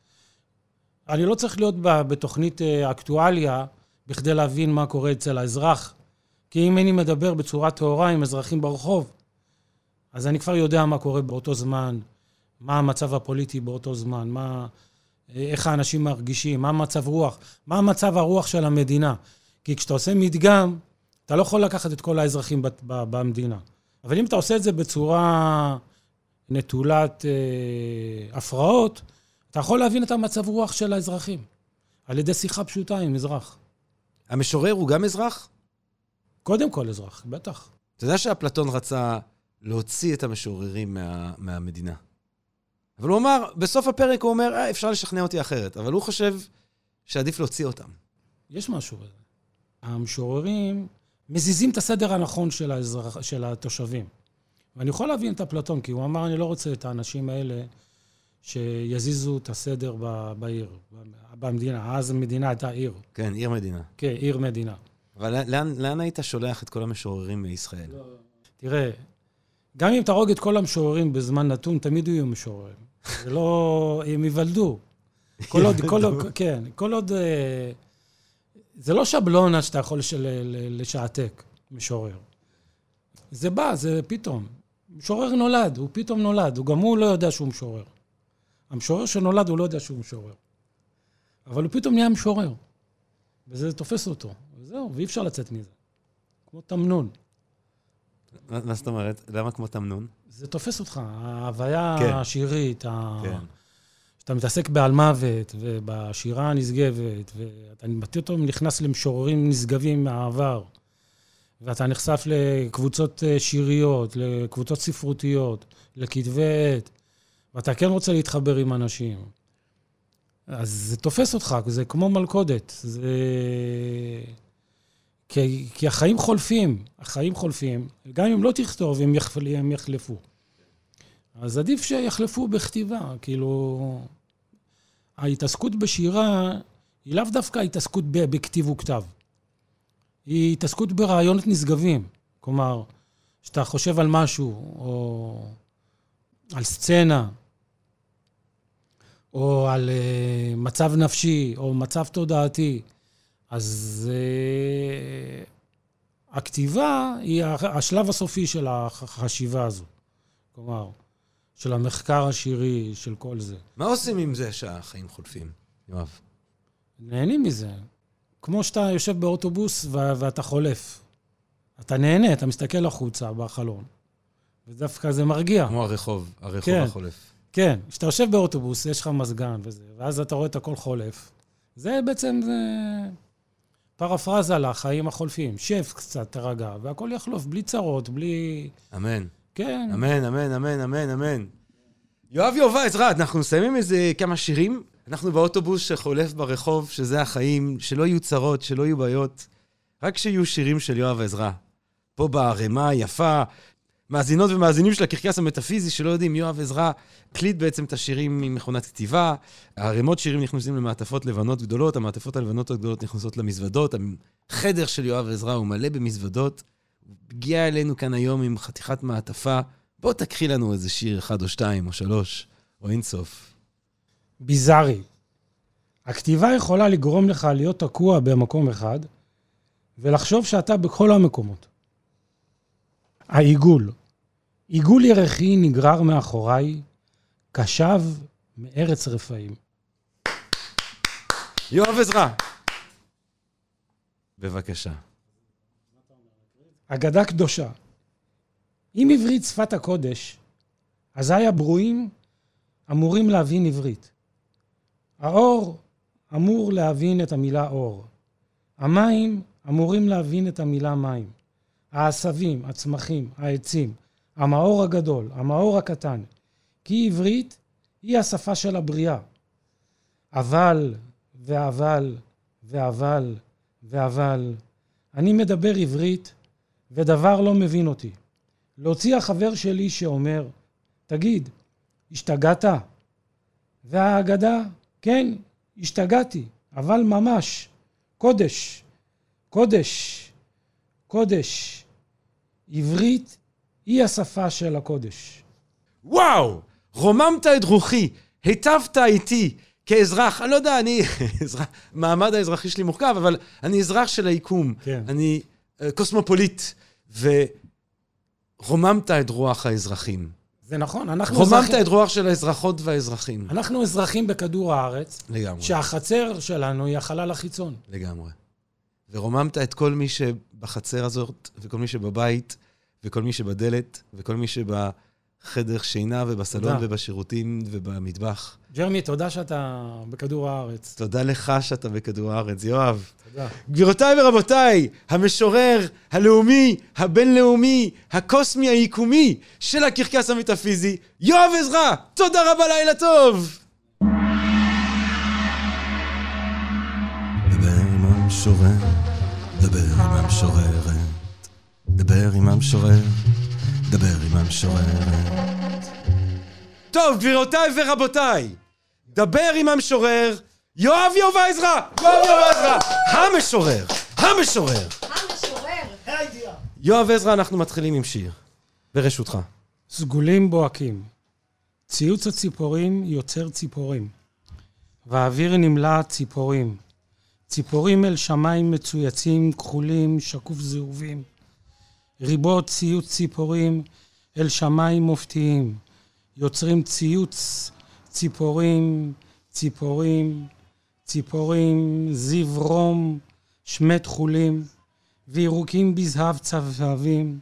אני לא צריך להיות בתוכנית אה, אקטואליה בכדי להבין מה קורה אצל האזרח, כי אם אני מדבר בצורה טהורה עם אזרחים ברחוב, אז אני כבר יודע מה קורה באותו זמן, מה המצב הפוליטי באותו זמן, מה, איך האנשים מרגישים, מה מצב רוח, מה מצב הרוח של המדינה. כי כשאתה עושה מדגם, אתה לא יכול לקחת את כל האזרחים ב- במדינה. אבל אם אתה עושה את זה בצורה נטולת אה, הפרעות, אתה יכול להבין את המצב רוח של האזרחים, על ידי שיחה פשוטה עם אזרח. המשורר הוא גם אזרח? קודם כל אזרח, בטח. אתה יודע שאפלטון רצה להוציא את המשוררים מה, מהמדינה. אבל הוא אמר, בסוף הפרק הוא אומר, אה, אפשר לשכנע אותי אחרת. אבל הוא חושב שעדיף להוציא אותם. יש משהו בזה. המשוררים מזיזים את הסדר הנכון של, האזרח, של התושבים. ואני יכול להבין את אפלטון, כי הוא אמר, אני לא רוצה את האנשים האלה שיזיזו את הסדר ב, בעיר, במדינה. אז המדינה הייתה עיר. כן, עיר מדינה. כן, עיר מדינה. אבל לאן, לאן היית שולח את כל המשוררים מישראל? תראה, גם אם תהרוג את כל המשוררים בזמן נתון, תמיד יהיו משוררים. זה לא... הם ייוולדו. כל עוד, כל עוד, כן, כל עוד... אה, זה לא שבלונה שאתה יכול של, לשעתק, משורר. זה בא, זה פתאום. משורר נולד, הוא פתאום נולד, הוא גם הוא לא יודע שהוא משורר. המשורר שנולד, הוא לא יודע שהוא משורר. אבל הוא פתאום נהיה משורר. וזה תופס אותו. וזהו, ואי אפשר לצאת מזה. כמו תמנון. מה זאת אומרת? למה כמו תמנון? זה תופס אותך, ההוויה כן. השירית. כן. שאתה מתעסק בעל מוות, ובשירה הנשגבת, ואתה פתאום נכנס למשוררים נשגבים מהעבר, ואתה נחשף לקבוצות אה, שיריות, לקבוצות ספרותיות, לכתבי עת, ואתה כן רוצה להתחבר עם אנשים. אז זה תופס אותך, זה כמו מלכודת. זה... כי, כי החיים חולפים, החיים חולפים, גם אם לא תכתוב, הם, יחפ... הם יחלפו. אז עדיף שיחלפו בכתיבה, כאילו... ההתעסקות בשירה היא לאו דווקא התעסקות בכתיב וכתב. היא התעסקות ברעיונות נשגבים. כלומר, שאתה חושב על משהו, או על סצנה, או על uh, מצב נפשי, או מצב תודעתי, אז uh, הכתיבה היא השלב הסופי של החשיבה הזו. כלומר, של המחקר השירי, של כל זה. מה עושים עם זה שהחיים חולפים, יואב? נהנים מזה. כמו שאתה יושב באוטובוס ו- ואתה חולף. אתה נהנה, אתה מסתכל החוצה בחלון, ודווקא זה מרגיע. כמו הרחוב, הרחוב כן. החולף. כן, כשאתה יושב באוטובוס, יש לך מזגן וזה, ואז אתה רואה את הכל חולף. זה בעצם זה פרפרזה לחיים החולפים. שב קצת, תרגע, והכל יחלוף, בלי צרות, בלי... אמן. כן. אמן, אמן, אמן, אמן, אמן. יואב יובה, עזרא, אנחנו מסיימים איזה כמה שירים. אנחנו באוטובוס שחולף ברחוב, שזה החיים, שלא יהיו צרות, שלא יהיו בעיות, רק שיהיו שירים של יואב עזרא. פה בערימה היפה, מאזינות ומאזינים של הקרקס המטאפיזי שלא יודעים, יואב עזרא הקליט בעצם את השירים ממכונת כתיבה. הערימות שירים נכנסים למעטפות לבנות גדולות, המעטפות הלבנות הגדולות נכנסות למזוודות. החדר של יואב עזרא הוא מלא במזוודות. הגיע אלינו כאן היום עם חתיכת מעטפה. בוא תקחי לנו איזה שיר אחד או שתיים או שלוש, או אינסוף. ביזארי. הכתיבה יכולה לגרום לך להיות תקוע במקום אחד, ולחשוב שאתה בכל המקומות. העיגול. עיגול ירחי נגרר מאחוריי, קשב מארץ רפאים. יואב עזרא. בבקשה. אגדה קדושה. אם עברית שפת הקודש, אזי הברואים אמורים להבין עברית. האור אמור להבין את המילה אור. המים אמורים להבין את המילה מים. העשבים, הצמחים, העצים, המאור הגדול, המאור הקטן. כי עברית היא השפה של הבריאה. אבל, ואבל, ואבל, ואבל, אני מדבר עברית, ודבר לא מבין אותי. להוציא החבר שלי שאומר, תגיד, השתגעת? והאגדה, כן, השתגעתי, אבל ממש, קודש, קודש, קודש. עברית היא השפה של הקודש. וואו! רוממת את רוחי, היטבת איתי כאזרח. אני לא יודע, אני... אזרח- מעמד האזרחי שלי מורכב, אבל אני אזרח של היקום. כן. אני אה, קוסמופוליט, ורוממת את רוח האזרחים. זה נכון, אנחנו רוממת אזרחים, את רוח של האזרחות והאזרחים. אנחנו אזרחים בכדור הארץ, לגמרי. שהחצר שלנו היא החלל החיצון. לגמרי. ורוממת את כל מי שבחצר הזאת, וכל מי שבבית, וכל מי שבדלת, וכל מי שבחדר שינה, ובסלון, תודה. ובשירותים, ובמטבח. ג'רמי, תודה שאתה בכדור הארץ. תודה לך שאתה בכדור הארץ, יואב. תודה. גבירותיי ורבותיי, המשורר הלאומי, הבינלאומי, הקוסמי, היקומי של הקרקס המטאפיזי, יואב עזרא! תודה רבה, לילה טוב! דבר עם המשורר, דבר עם המשוררת, דבר עם המשורר, דבר עם המשוררת. טוב, גבירותיי ורבותיי, דבר עם המשורר, יואב יובה עזרא! יואב יובה עזרא! המשורר! המשורר! המשורר! יואב עזרא, אנחנו מתחילים עם שיר. ברשותך. סגולים בוהקים. ציוץ הציפורים יוצר ציפורים. והאוויר נמלא ציפורים. ציפורים אל שמיים מצויצים, כחולים, שקוף זהובים. ריבות ציוץ ציפורים אל שמיים מופתיים. יוצרים ציוץ ציפורים, ציפורים, ציפורים, זיו רום, שמי תכולים, וירוקים בזהב צבבים.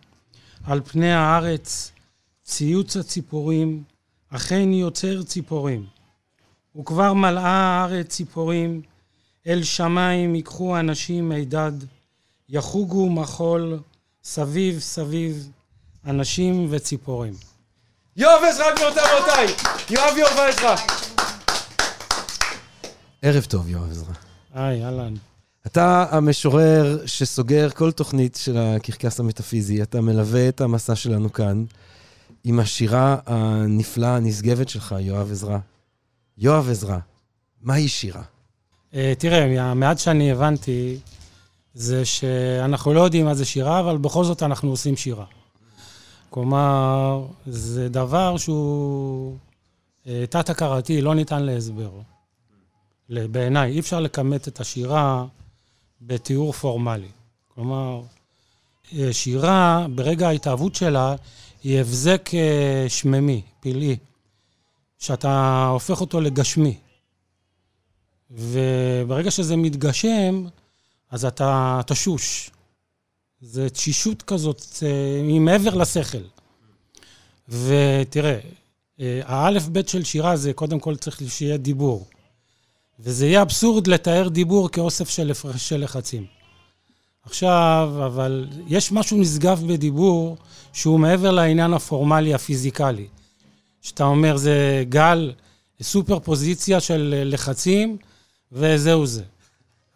על פני הארץ ציוץ הציפורים, אכן יוצר ציפורים. וכבר מלאה הארץ ציפורים, אל שמיים ייקחו אנשים מידד, יחוגו מחול, סביב סביב, אנשים וציפורים. יואב עזרא, גבירותיי ורבותיי! יואב יואב עזרא! ערב טוב, יואב עזרא. היי, אהלן. אתה המשורר שסוגר כל תוכנית של הקרקס המטאפיזי. אתה מלווה את המסע שלנו כאן עם השירה הנפלאה, הנשגבת שלך, יואב עזרא. יואב עזרא, מהי שירה? Uh, תראה, המעט שאני הבנתי זה שאנחנו לא יודעים מה זה שירה, אבל בכל זאת אנחנו עושים שירה. כלומר, זה דבר שהוא uh, תת-הכרתי, לא ניתן להסבר. בעיניי, אי אפשר לכמת את השירה בתיאור פורמלי. כלומר, אה, שירה, ברגע ההתאהבות שלה, היא הבזק אה, שממי, פלאי, שאתה הופך אותו לגשמי. וברגע שזה מתגשם, אז אתה תשוש. זה תשישות כזאת, אה, היא מעבר לשכל. ותראה, האלף-בית של שירה זה קודם כל צריך שיהיה דיבור. וזה יהיה אבסורד לתאר דיבור כאוסף של הפרשי לחצים. עכשיו, אבל יש משהו נשגב בדיבור שהוא מעבר לעניין הפורמלי הפיזיקלי. שאתה אומר, זה גל, סופר פוזיציה של לחצים, וזהו זה.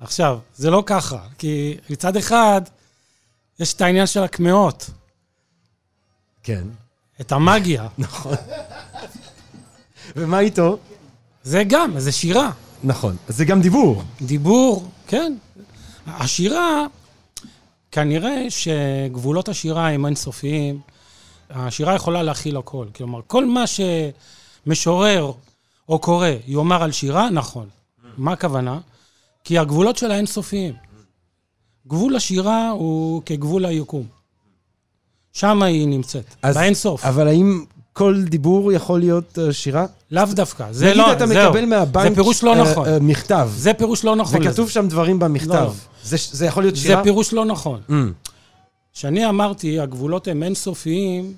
עכשיו, זה לא ככה, כי מצד אחד, יש את העניין של הקמעות. כן. את המאגיה. נכון. ומה איתו? זה גם, זה שירה. נכון. זה גם דיבור. דיבור, כן. השירה, כנראה שגבולות השירה הם אינסופיים. השירה יכולה להכיל הכל. כלומר, כל מה שמשורר או קורא יאמר על שירה, נכון. מה הכוונה? כי הגבולות שלה אינסופיים. גבול השירה הוא כגבול היקום. שם היא נמצאת, אז- באינסוף. אבל האם כל דיבור יכול להיות אה, שירה? לאו דווקא, זה נגיד לא, אתה זהו. מקבל מהבנק זה פירוש לא אה, נכון. אה, מכתב, זה פירוש לא נכון לזה. וכתוב שם דברים במכתב. לא. זה זה יכול להיות זה שירה? פירוש לא נכון. Mm. כשאני אמרתי, הגבולות הם אינסופיים,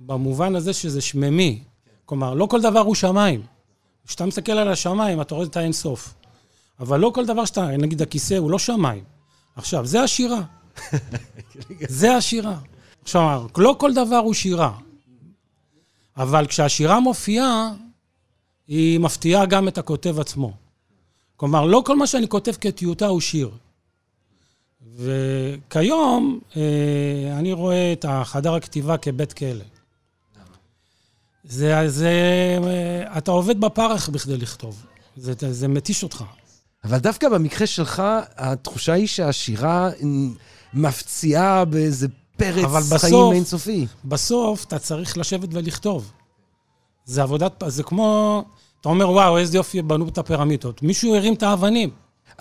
במובן הזה שזה שממי. כלומר, לא כל דבר הוא שמיים. כשאתה מסתכל על השמיים, אתה רואה את האינסוף. אבל לא כל דבר שאתה, נגיד הכיסא הוא לא שמיים. עכשיו, זה השירה. זה השירה. עכשיו, לא כל דבר הוא שירה. אבל כשהשירה מופיעה, היא מפתיעה גם את הכותב עצמו. כלומר, לא כל מה שאני כותב כטיוטה הוא שיר. וכיום אה, אני רואה את החדר הכתיבה כבית כלא. זה, זה, אה, אתה עובד בפרך בכדי לכתוב. זה, זה מתיש אותך. אבל דווקא במקרה שלך, התחושה היא שהשירה מפציעה באיזה פרץ בסוף- חיים אינסופי. בסוף אתה צריך לשבת ולכתוב. זה עבודת, זה כמו, אתה אומר, וואו, איזה יופי בנו את הפירמידות. מישהו הרים את האבנים.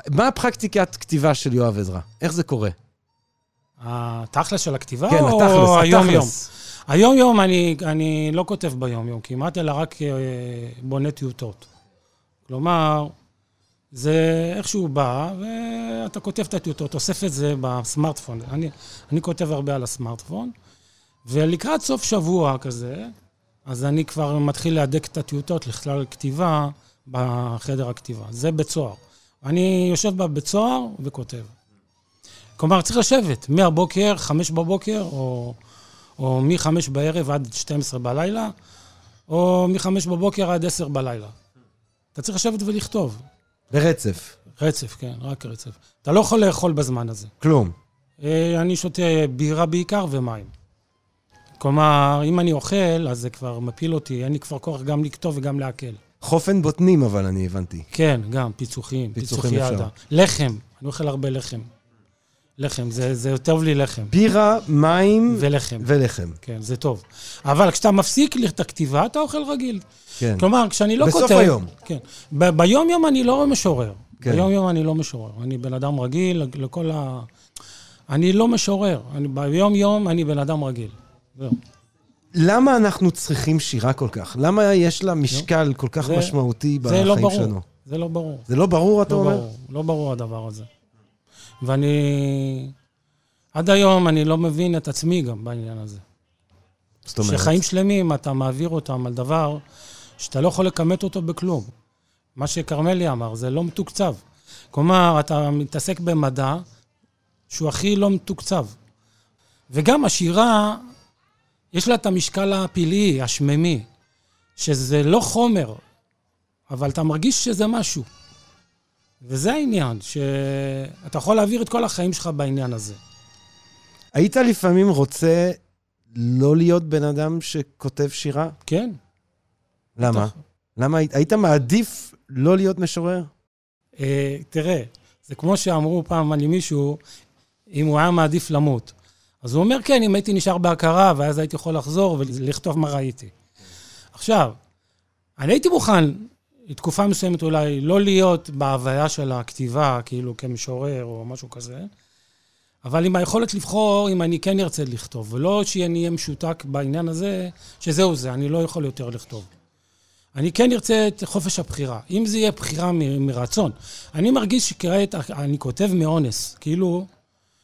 מה הפרקטיקת כתיבה של יואב עזרא? איך זה קורה? התכלס של הכתיבה כן, או התכלס, היום-יום? התכלס. היום-יום אני, אני לא כותב ביום-יום כמעט, אלא רק אה, בונה טיוטות. כלומר, זה איכשהו בא, ואתה כותב את הטיוטות, אוסף את זה בסמארטפון. אני, אני כותב הרבה על הסמארטפון, ולקראת סוף שבוע כזה, אז אני כבר מתחיל להדק את הטיוטות לכלל כתיבה בחדר הכתיבה. זה בית סוהר. אני יושב בבית סוהר וכותב. כלומר, צריך לשבת מהבוקר, חמש בבוקר, או, או מחמש בערב עד 12 בלילה, או מחמש בבוקר עד עשר בלילה. אתה צריך לשבת ולכתוב. ברצף. רצף, כן, רק רצף. אתה לא יכול לאכול בזמן הזה. כלום. אה, אני שותה בירה בעיקר ומים. כלומר, אם אני אוכל, אז זה כבר מפיל אותי, אין לי כבר כוח גם לכתוב וגם לעכל. חופן בוטנים, אבל אני הבנתי. כן, גם, פיצוחים, פיצוחים פיצוחי אפשר. ידה. לחם, אני אוכל הרבה לחם. לחם, זה, זה טוב לי לחם. בירה, מים ולחם. ולחם. כן, זה טוב. אבל כשאתה מפסיק את הכתיבה, אתה אוכל רגיל. כן. כלומר, כשאני לא בסוף כותב... היום. כן. ב- ביום-יום אני לא משורר. כן. ביום-יום אני לא משורר. אני בן אדם רגיל לכל ה... אני לא משורר. אני, ביום-יום אני בן אדם רגיל. זהו. למה אנחנו צריכים שירה כל כך? למה יש לה משקל כל כך זה- משמעותי זה לא בחיים ברור. שלנו? זה לא ברור. זה לא ברור, אתה לא אומר? ברור. לא ברור הדבר הזה. ואני... עד היום אני לא מבין את עצמי גם בעניין הזה. זאת אומרת, שחיים שלמים אתה מעביר אותם על דבר שאתה לא יכול לכמת אותו בכלום. מה שכרמלי אמר, זה לא מתוקצב. כלומר, אתה מתעסק במדע שהוא הכי לא מתוקצב. וגם השירה, יש לה את המשקל הפלאי, השממי, שזה לא חומר, אבל אתה מרגיש שזה משהו. וזה העניין, שאתה יכול להעביר את כל החיים שלך בעניין הזה. היית לפעמים רוצה לא להיות בן אדם שכותב שירה? כן? למה? בטח. למה היית- היית מעדיף לא להיות משורר? אה, תראה, זה כמו שאמרו פעם על מישהו, אם הוא היה מעדיף למות. אז הוא אומר, כן, אם הייתי נשאר בהכרה, ואז הייתי יכול לחזור ולכתוב מה ראיתי. עכשיו, אני הייתי מוכן, לתקופה מסוימת אולי, לא להיות בהוויה של הכתיבה, כאילו כמשורר או משהו כזה, אבל עם היכולת לבחור אם אני כן ארצה לכתוב, ולא שאני אהיה משותק בעניין הזה, שזהו זה, אני לא יכול יותר לכתוב. אני כן ארצה את חופש הבחירה. אם זה יהיה בחירה מ- מרצון. אני מרגיש שכעת אני כותב מאונס. כאילו,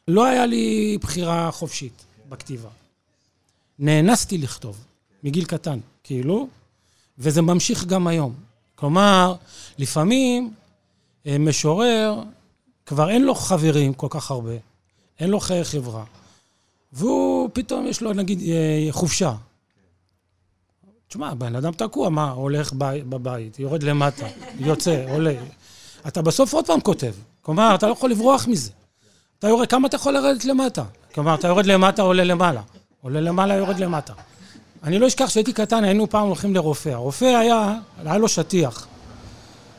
לא היה לי בחירה חופשית בכתיבה. נאנסתי לכתוב, מגיל קטן, כאילו, וזה ממשיך גם היום. כלומר, לפעמים אה, משורר, כבר אין לו חברים כל כך הרבה, אין לו חיי חברה, והוא פתאום יש לו, נגיד, אה, חופשה. תשמע, בן אדם תקוע, מה, הולך ב- בבית, יורד למטה, יוצא, עולה. אתה בסוף עוד פעם כותב. כלומר, אתה לא יכול לברוח מזה. אתה יורד, כמה אתה יכול לרדת למטה? כלומר, אתה יורד למטה, עולה למעלה. עולה למעלה, יורד למטה. אני לא אשכח שהייתי קטן, היינו פעם הולכים לרופא. הרופא היה, היה לו שטיח.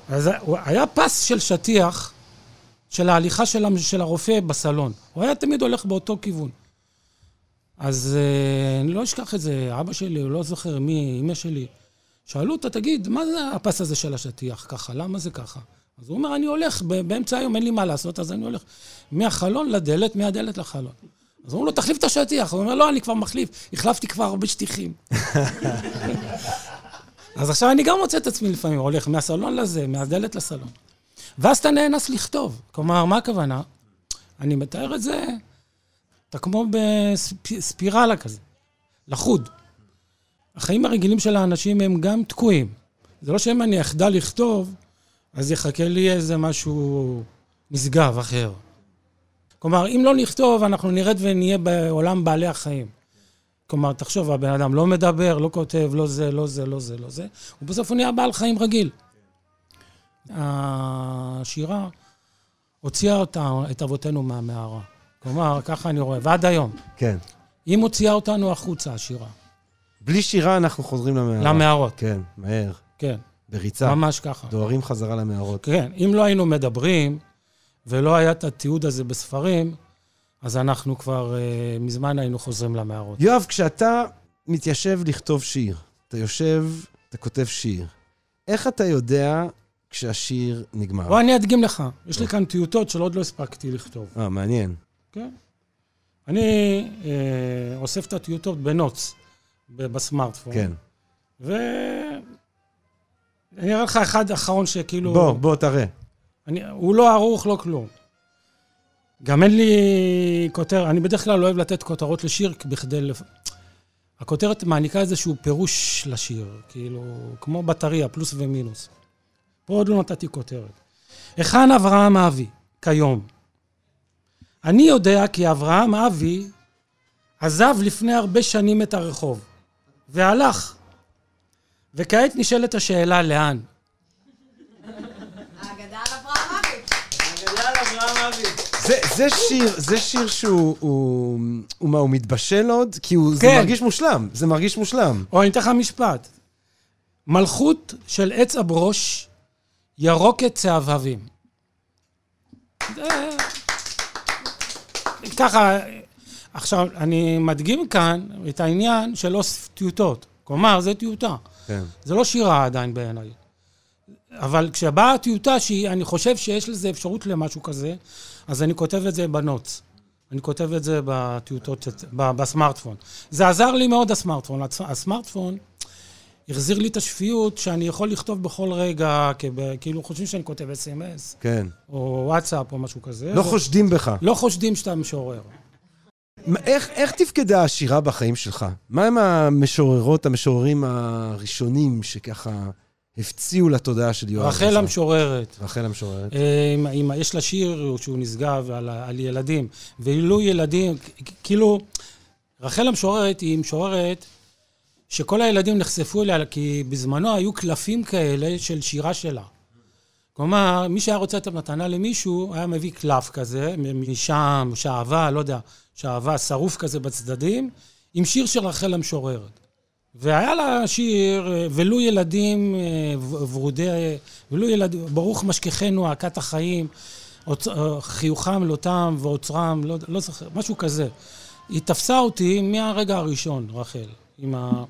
אז היה פס של שטיח של ההליכה של, של הרופא בסלון. הוא היה תמיד הולך באותו כיוון. אז אה, אני לא אשכח את זה, אבא שלי, הוא לא זוכר מי, אמא שלי. שאלו אותו, תגיד, מה זה הפס הזה של השטיח ככה? למה זה ככה? אז הוא אומר, אני הולך, באמצע היום אין לי מה לעשות, אז אני הולך מהחלון לדלת, מהדלת לחלון. אז אומרים לו, תחליף את השטיח. הוא אומר, לא, אני כבר מחליף, החלפתי כבר הרבה שטיחים. אז עכשיו אני גם מוצא את עצמי לפעמים, הולך מהסלון לזה, מהדלת לסלון. ואז אתה נאנס לכתוב. כלומר, מה הכוונה? אני מתאר את זה, אתה כמו בספירלה כזה, לחוד. החיים הרגילים של האנשים הם גם תקועים. זה לא שאם אני אחדל לכתוב, אז יחכה לי איזה משהו נשגב אחר. כלומר, אם לא נכתוב, אנחנו נרד ונהיה בעולם בעלי החיים. כלומר, תחשוב, הבן אדם לא מדבר, לא כותב, לא זה, לא זה, לא זה, לא זה, ובסוף הוא נהיה בעל חיים רגיל. השירה הוציאה אותה, את אבותינו מהמערה. כלומר, ככה אני רואה, ועד היום. כן. היא מוציאה אותנו החוצה, השירה. בלי שירה אנחנו חוזרים למערות. למערות, כן, מהר. כן, בריצה. ממש ככה. דוהרים חזרה למערות. כן, אם לא היינו מדברים, ולא היה את התיעוד הזה בספרים, אז אנחנו כבר אה, מזמן היינו חוזרים למערות. יואב, כשאתה מתיישב לכתוב שיר, אתה יושב, אתה כותב שיר, איך אתה יודע כשהשיר נגמר? בוא אני אדגים לך, יש לי כאן טיוטות שלא עוד לא הספקתי לכתוב. אה, מעניין. כן. אני אה, אוסף את הטיוטות בנוטס, ב- בסמארטפון. כן. ו... אני אראה לך אחד אחרון שכאילו... בוא, בוא, תראה. אני, הוא לא ערוך, לא כלום. גם אין לי כותר, אני בדרך כלל לא אוהב לתת כותרות לשיר בכדי... לפ... הכותרת מעניקה איזשהו פירוש לשיר, כאילו, כמו בטריה, פלוס ומינוס. פה עוד לא נתתי כותרת. היכן אברהם אבי, כיום? אני יודע כי אברהם אבי עזב לפני הרבה שנים את הרחוב, והלך. וכעת נשאלת השאלה לאן. האגדה על אברהם אבי. זה, זה שיר, זה שיר שהוא, הוא, הוא מה, הוא מתבשל עוד? כי הוא, זה כן. מרגיש מושלם, זה מרגיש מושלם. או אני אתן לך משפט. מלכות של עץ הברוש, ירוקת צהבהבים. זה- ככה, עכשיו, אני מדגים כאן את העניין של אוסף טיוטות. כלומר, זה טיוטה. כן. זה לא שירה עדיין בעיניי. אבל כשבאה טיוטה שאני חושב שיש לזה אפשרות למשהו כזה, אז אני כותב את זה בנוטס. אני כותב את זה בטיוטות, בסמארטפון. זה עזר לי מאוד, הסמארטפון. הסמארטפון החזיר לי את השפיות שאני יכול לכתוב בכל רגע, כאילו חושבים שאני כותב אס.אם.אס, כן. או וואטסאפ, או משהו כזה. לא חושדים בך. לא חושדים שאתה משורר. איך, איך תפקדה השירה בחיים שלך? מה הם המשוררות, המשוררים הראשונים שככה הפציעו לתודעה של יואב? רחל? המשוררת. רחל המשוררת. אה, עם- עם- יש לה שיר שהוא נשגב על, על ילדים, ואילו ילדים, כאילו, רחל המשוררת היא משוררת שכל הילדים נחשפו אליה, כי בזמנו היו קלפים כאלה של שירה שלה. כלומר, מי שהיה רוצה לתת מתנה למישהו, היה מביא קלף כזה, משם, שעווה, לא יודע, שעווה, שרוף כזה בצדדים, עם שיר של רחל המשוררת. והיה לה שיר, אה, ולו ילדים אה, ורודי, ולו ילדים, ברוך משכחנו, הכת החיים, אה, חיוכם לותם ועוצרם, לא, לא זוכר, משהו כזה. היא תפסה אותי מהרגע הראשון, רחל. עם ה...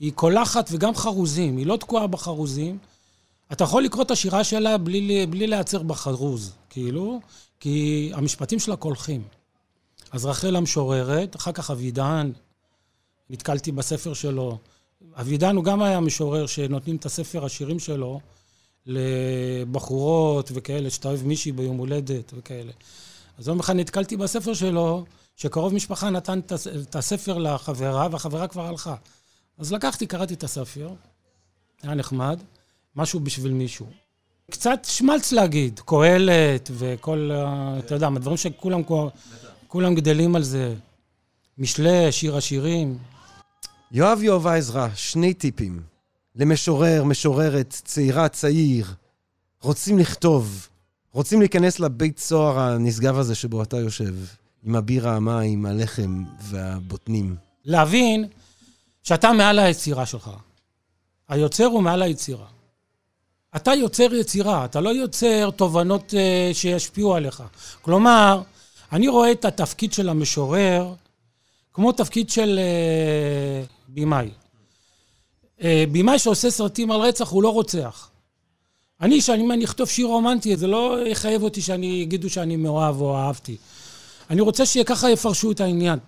היא קולחת וגם חרוזים, היא לא תקועה בחרוזים. אתה יכול לקרוא את השירה שלה בלי, בלי להיעצר בחרוז, כאילו, כי המשפטים שלה קולחים. אז רחל המשוררת, אחר כך אבידן, נתקלתי בספר שלו. אבידן הוא גם היה משורר שנותנים את הספר השירים שלו לבחורות וכאלה, שאתה אוהב מישהי ביום הולדת וכאלה. אז יום אחד נתקלתי בספר שלו, שקרוב משפחה נתן את הס- את הספר לחברה, והחברה כבר הלכה. אז לקחתי, קראתי את הספר, היה נחמד, משהו בשביל מישהו. קצת שמלץ להגיד, קהלת וכל, אתה יודע, הדברים שכולם כולם גדלים על זה. משלי, שיר השירים. יואב יואב עזרא, שני טיפים. למשורר, משוררת, צעירה, צעיר, רוצים לכתוב, רוצים להיכנס לבית סוהר הנשגב הזה שבו אתה יושב, עם הבירה, המים, הלחם והבוטנים. להבין שאתה מעל היצירה שלך. היוצר הוא מעל היצירה. אתה יוצר יצירה, אתה לא יוצר תובנות uh, שישפיעו עליך. כלומר, אני רואה את התפקיד של המשורר כמו תפקיד של uh, במאי. Uh, במאי שעושה סרטים על רצח הוא לא רוצח. אני, שאני, אם אני אכתוב שיר רומנטי, זה לא יחייב אותי שאני, יגידו שאני מאוהב או אהבתי. אני רוצה שככה יפרשו את העניין.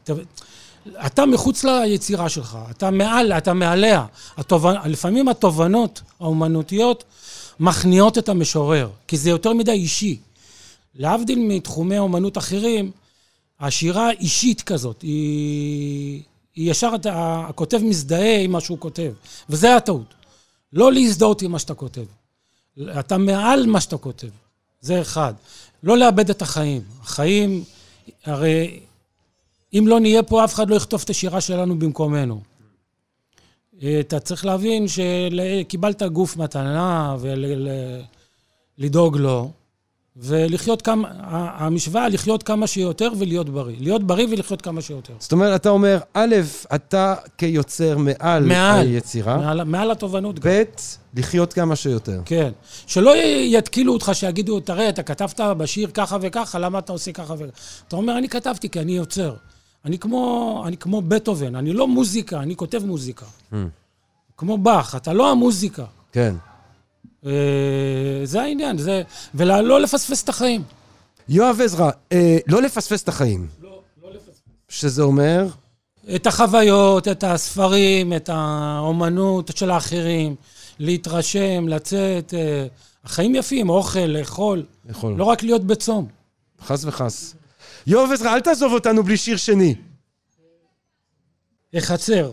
אתה מחוץ ליצירה שלך, אתה מעל, אתה מעליה. התובנ... לפעמים התובנות האומנותיות מכניעות את המשורר, כי זה יותר מדי אישי. להבדיל מתחומי אומנות אחרים, השירה אישית כזאת, היא, היא ישר, אתה, הכותב מזדהה עם מה שהוא כותב, וזה הטעות. לא להזדהות עם מה שאתה כותב. אתה מעל מה שאתה כותב, זה אחד. לא לאבד את החיים. החיים, הרי אם לא נהיה פה, אף אחד לא יכתוב את השירה שלנו במקומנו. אתה צריך להבין שקיבלת גוף מתנה ולדאוג לו, ולחיות כמה, המשוואה לחיות כמה שיותר ולהיות בריא. להיות בריא ולחיות כמה שיותר. זאת אומרת, אתה אומר, א', אתה כיוצר מעל, מעל. היצירה, מעל, מעל התובנות גם. ב', לחיות כמה שיותר. כן. שלא יתקילו אותך, שיגידו, תראה, אתה כתבת בשיר ככה וככה, למה אתה עושה ככה וככה? אתה אומר, אני כתבתי כי אני יוצר. אני כמו, אני כמו בטהובן, אני לא מוזיקה, אני כותב מוזיקה. Hmm. כמו באך, אתה לא המוזיקה. כן. אה, זה העניין, זה... ולא לפספס את החיים. יואב עזרא, אה, לא לפספס את החיים. לא, לא לפספס. שזה אומר, את החוויות, את הספרים, את האומנות של האחרים, להתרשם, לצאת. אה, החיים יפים, אוכל, לאכול. יכול, לא רק להיות בצום. חס וחס. יואב עזרא, אל תעזוב אותנו בלי שיר שני. חצר.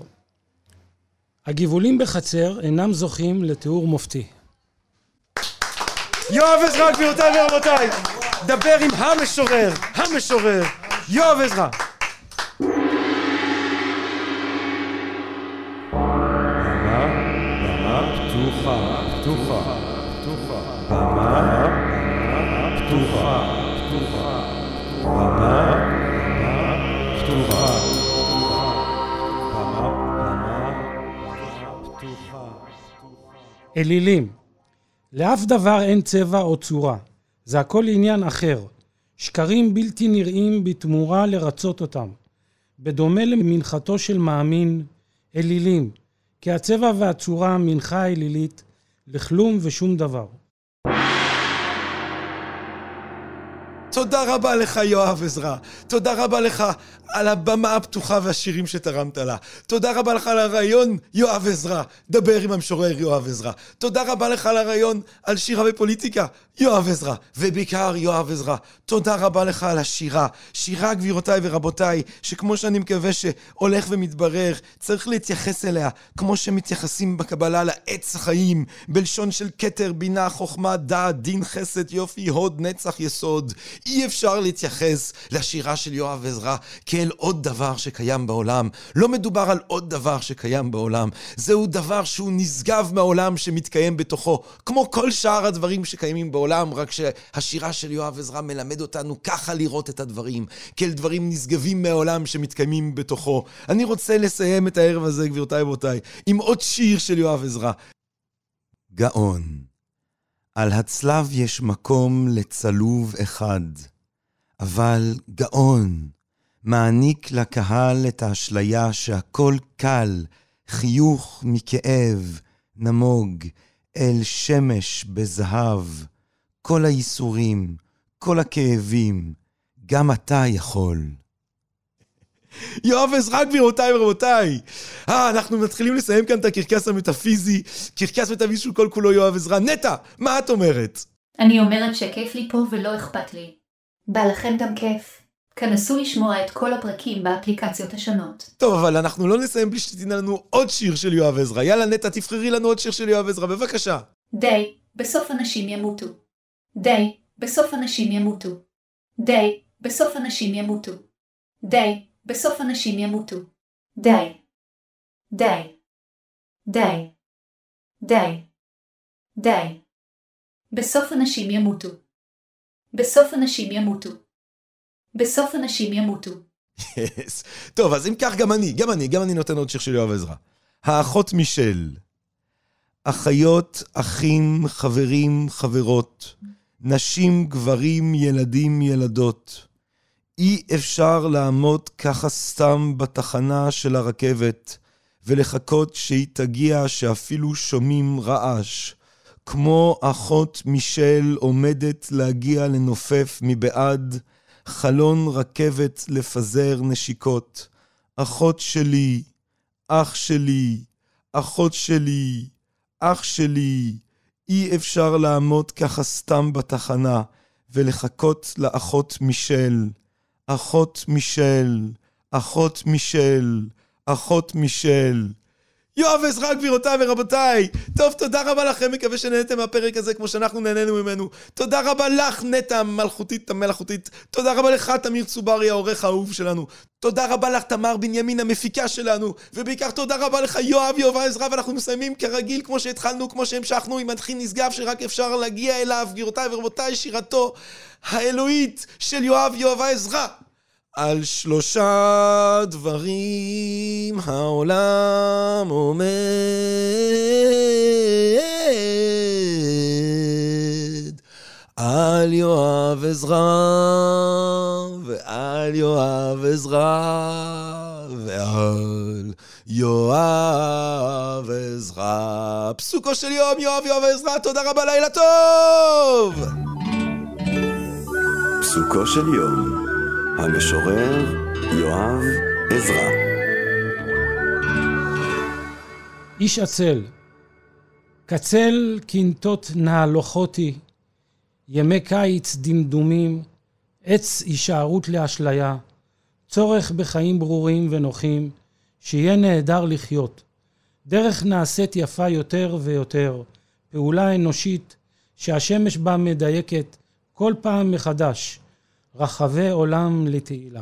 הגבעולים בחצר אינם זוכים לתיאור מופתי. יואב עזרא, גבירותיי ורבותיי, דבר עם המשורר, המשורר, יואב עזרא. פתוחה, פתוחה, פתוחה, במה, פתוחה, פתוחה, במה, פתוחה, במה, פתוחה. אלילים. לאף דבר אין צבע או צורה. זה הכל עניין אחר. שקרים בלתי נראים בתמורה לרצות אותם. בדומה למנחתו של מאמין, אלילים, כי הצבע והצורה מנחה אלילית לכלום ושום דבר. תודה רבה לך, יואב עזרא. תודה רבה לך על הבמה הפתוחה והשירים שתרמת לה. תודה רבה לך על הרעיון, יואב עזרא. דבר עם המשורר יואב עזרא. תודה רבה לך על הרעיון על שירה ופוליטיקה, יואב עזרא. ובעיקר יואב עזרא, תודה רבה לך על השירה. שירה, גבירותיי ורבותיי, שכמו שאני מקווה שהולך ומתברר, צריך להתייחס אליה כמו שמתייחסים בקבלה לעץ החיים, בלשון של כתר, בינה, חוכמה, דעת, דין, חסד, יופי, הוד, נצח, יסוד. אי אפשר להתייחס לשירה של יואב עזרא כאל עוד דבר שקיים בעולם. לא מדובר על עוד דבר שקיים בעולם. זהו דבר שהוא נשגב מהעולם שמתקיים בתוכו, כמו כל שאר הדברים שקיימים בעולם, רק שהשירה של יואב עזרא מלמד אותנו ככה לראות את הדברים, כאל דברים נשגבים מהעולם שמתקיימים בתוכו. אני רוצה לסיים את הערב הזה, גבירותיי ורבותיי, עם עוד שיר של יואב עזרא. גאון. על הצלב יש מקום לצלוב אחד, אבל גאון מעניק לקהל את האשליה שהכל קל, חיוך מכאב, נמוג, אל שמש בזהב. כל הייסורים, כל הכאבים, גם אתה יכול. יואב עזרא, גבירותיי ורבותיי. אה, אנחנו מתחילים לסיים כאן את הקרקס המטאפיזי, קרקס מטאפיזי שהוא כל כולו יואב עזרא. נטע, מה את אומרת? אני אומרת שכיף לי פה ולא אכפת לי. בא לכם גם כיף. כנסו לשמוע את כל הפרקים באפליקציות השונות. טוב, אבל אנחנו לא נסיים בלי שתתני לנו עוד שיר של יואב עזרא. יאללה, נטע, תבחרי לנו עוד שיר של יואב עזרא, בבקשה. די, בסוף אנשים ימותו. די, בסוף אנשים ימותו. די, בסוף אנשים ימותו. די, בסוף אנשים ימותו. די. די. די. די. די. בסוף אנשים ימותו. בסוף אנשים ימותו. בסוף אנשים ימותו. Yes. טוב, אז אם כך, גם אני, גם אני, גם אני נותן עוד שיר של יואב עזרא. האחות מישל. אחיות, אחים, חברים, חברות. נשים, גברים, ילדים, ילדות. אי אפשר לעמוד ככה סתם בתחנה של הרכבת ולחכות שהיא תגיע שאפילו שומעים רעש. כמו אחות מישל עומדת להגיע לנופף מבעד חלון רכבת לפזר נשיקות. אחות שלי, אח שלי, אחות שלי, אח שלי, אי אפשר לעמוד ככה סתם בתחנה ולחכות לאחות מישל. אחות מישל, אחות מישל, אחות מישל. יואב עזרא, גבירותיי ורבותיי! טוב, תודה רבה לכם, מקווה שנהנתם מהפרק הזה כמו שאנחנו נהנינו ממנו. תודה רבה לך, נטע המלכותית המלאכותית. תודה רבה לך, תמיר צוברי, העורך האהוב שלנו. תודה רבה לך, תמר בנימין, המפיקה שלנו. ובעיקר תודה רבה לך, יואב יואב עזרא, ואנחנו מסיימים כרגיל, כמו שהתחלנו, כמו שהמשכנו, עם מתחיל נשגב שרק אפשר להגיע אליו, גבירותיי ורבותיי, שירתו האלוהית של יואב יואב עזרא. על שלושה דברים העולם עומד. על יואב עזרא, ועל יואב עזרא, ועל יואב עזרא. פסוקו של יום, יואב יואב עזרא, תודה רבה, לילה טוב! פסוקו של יום המשורר יואב עזרא איש עצל, קצל קנטות נהלוכותי, ימי קיץ דמדומים, עץ הישארות לאשליה, צורך בחיים ברורים ונוחים, שיהיה נהדר לחיות. דרך נעשית יפה יותר ויותר, פעולה אנושית שהשמש בה מדייקת כל פעם מחדש, רחבי עולם לתהילה.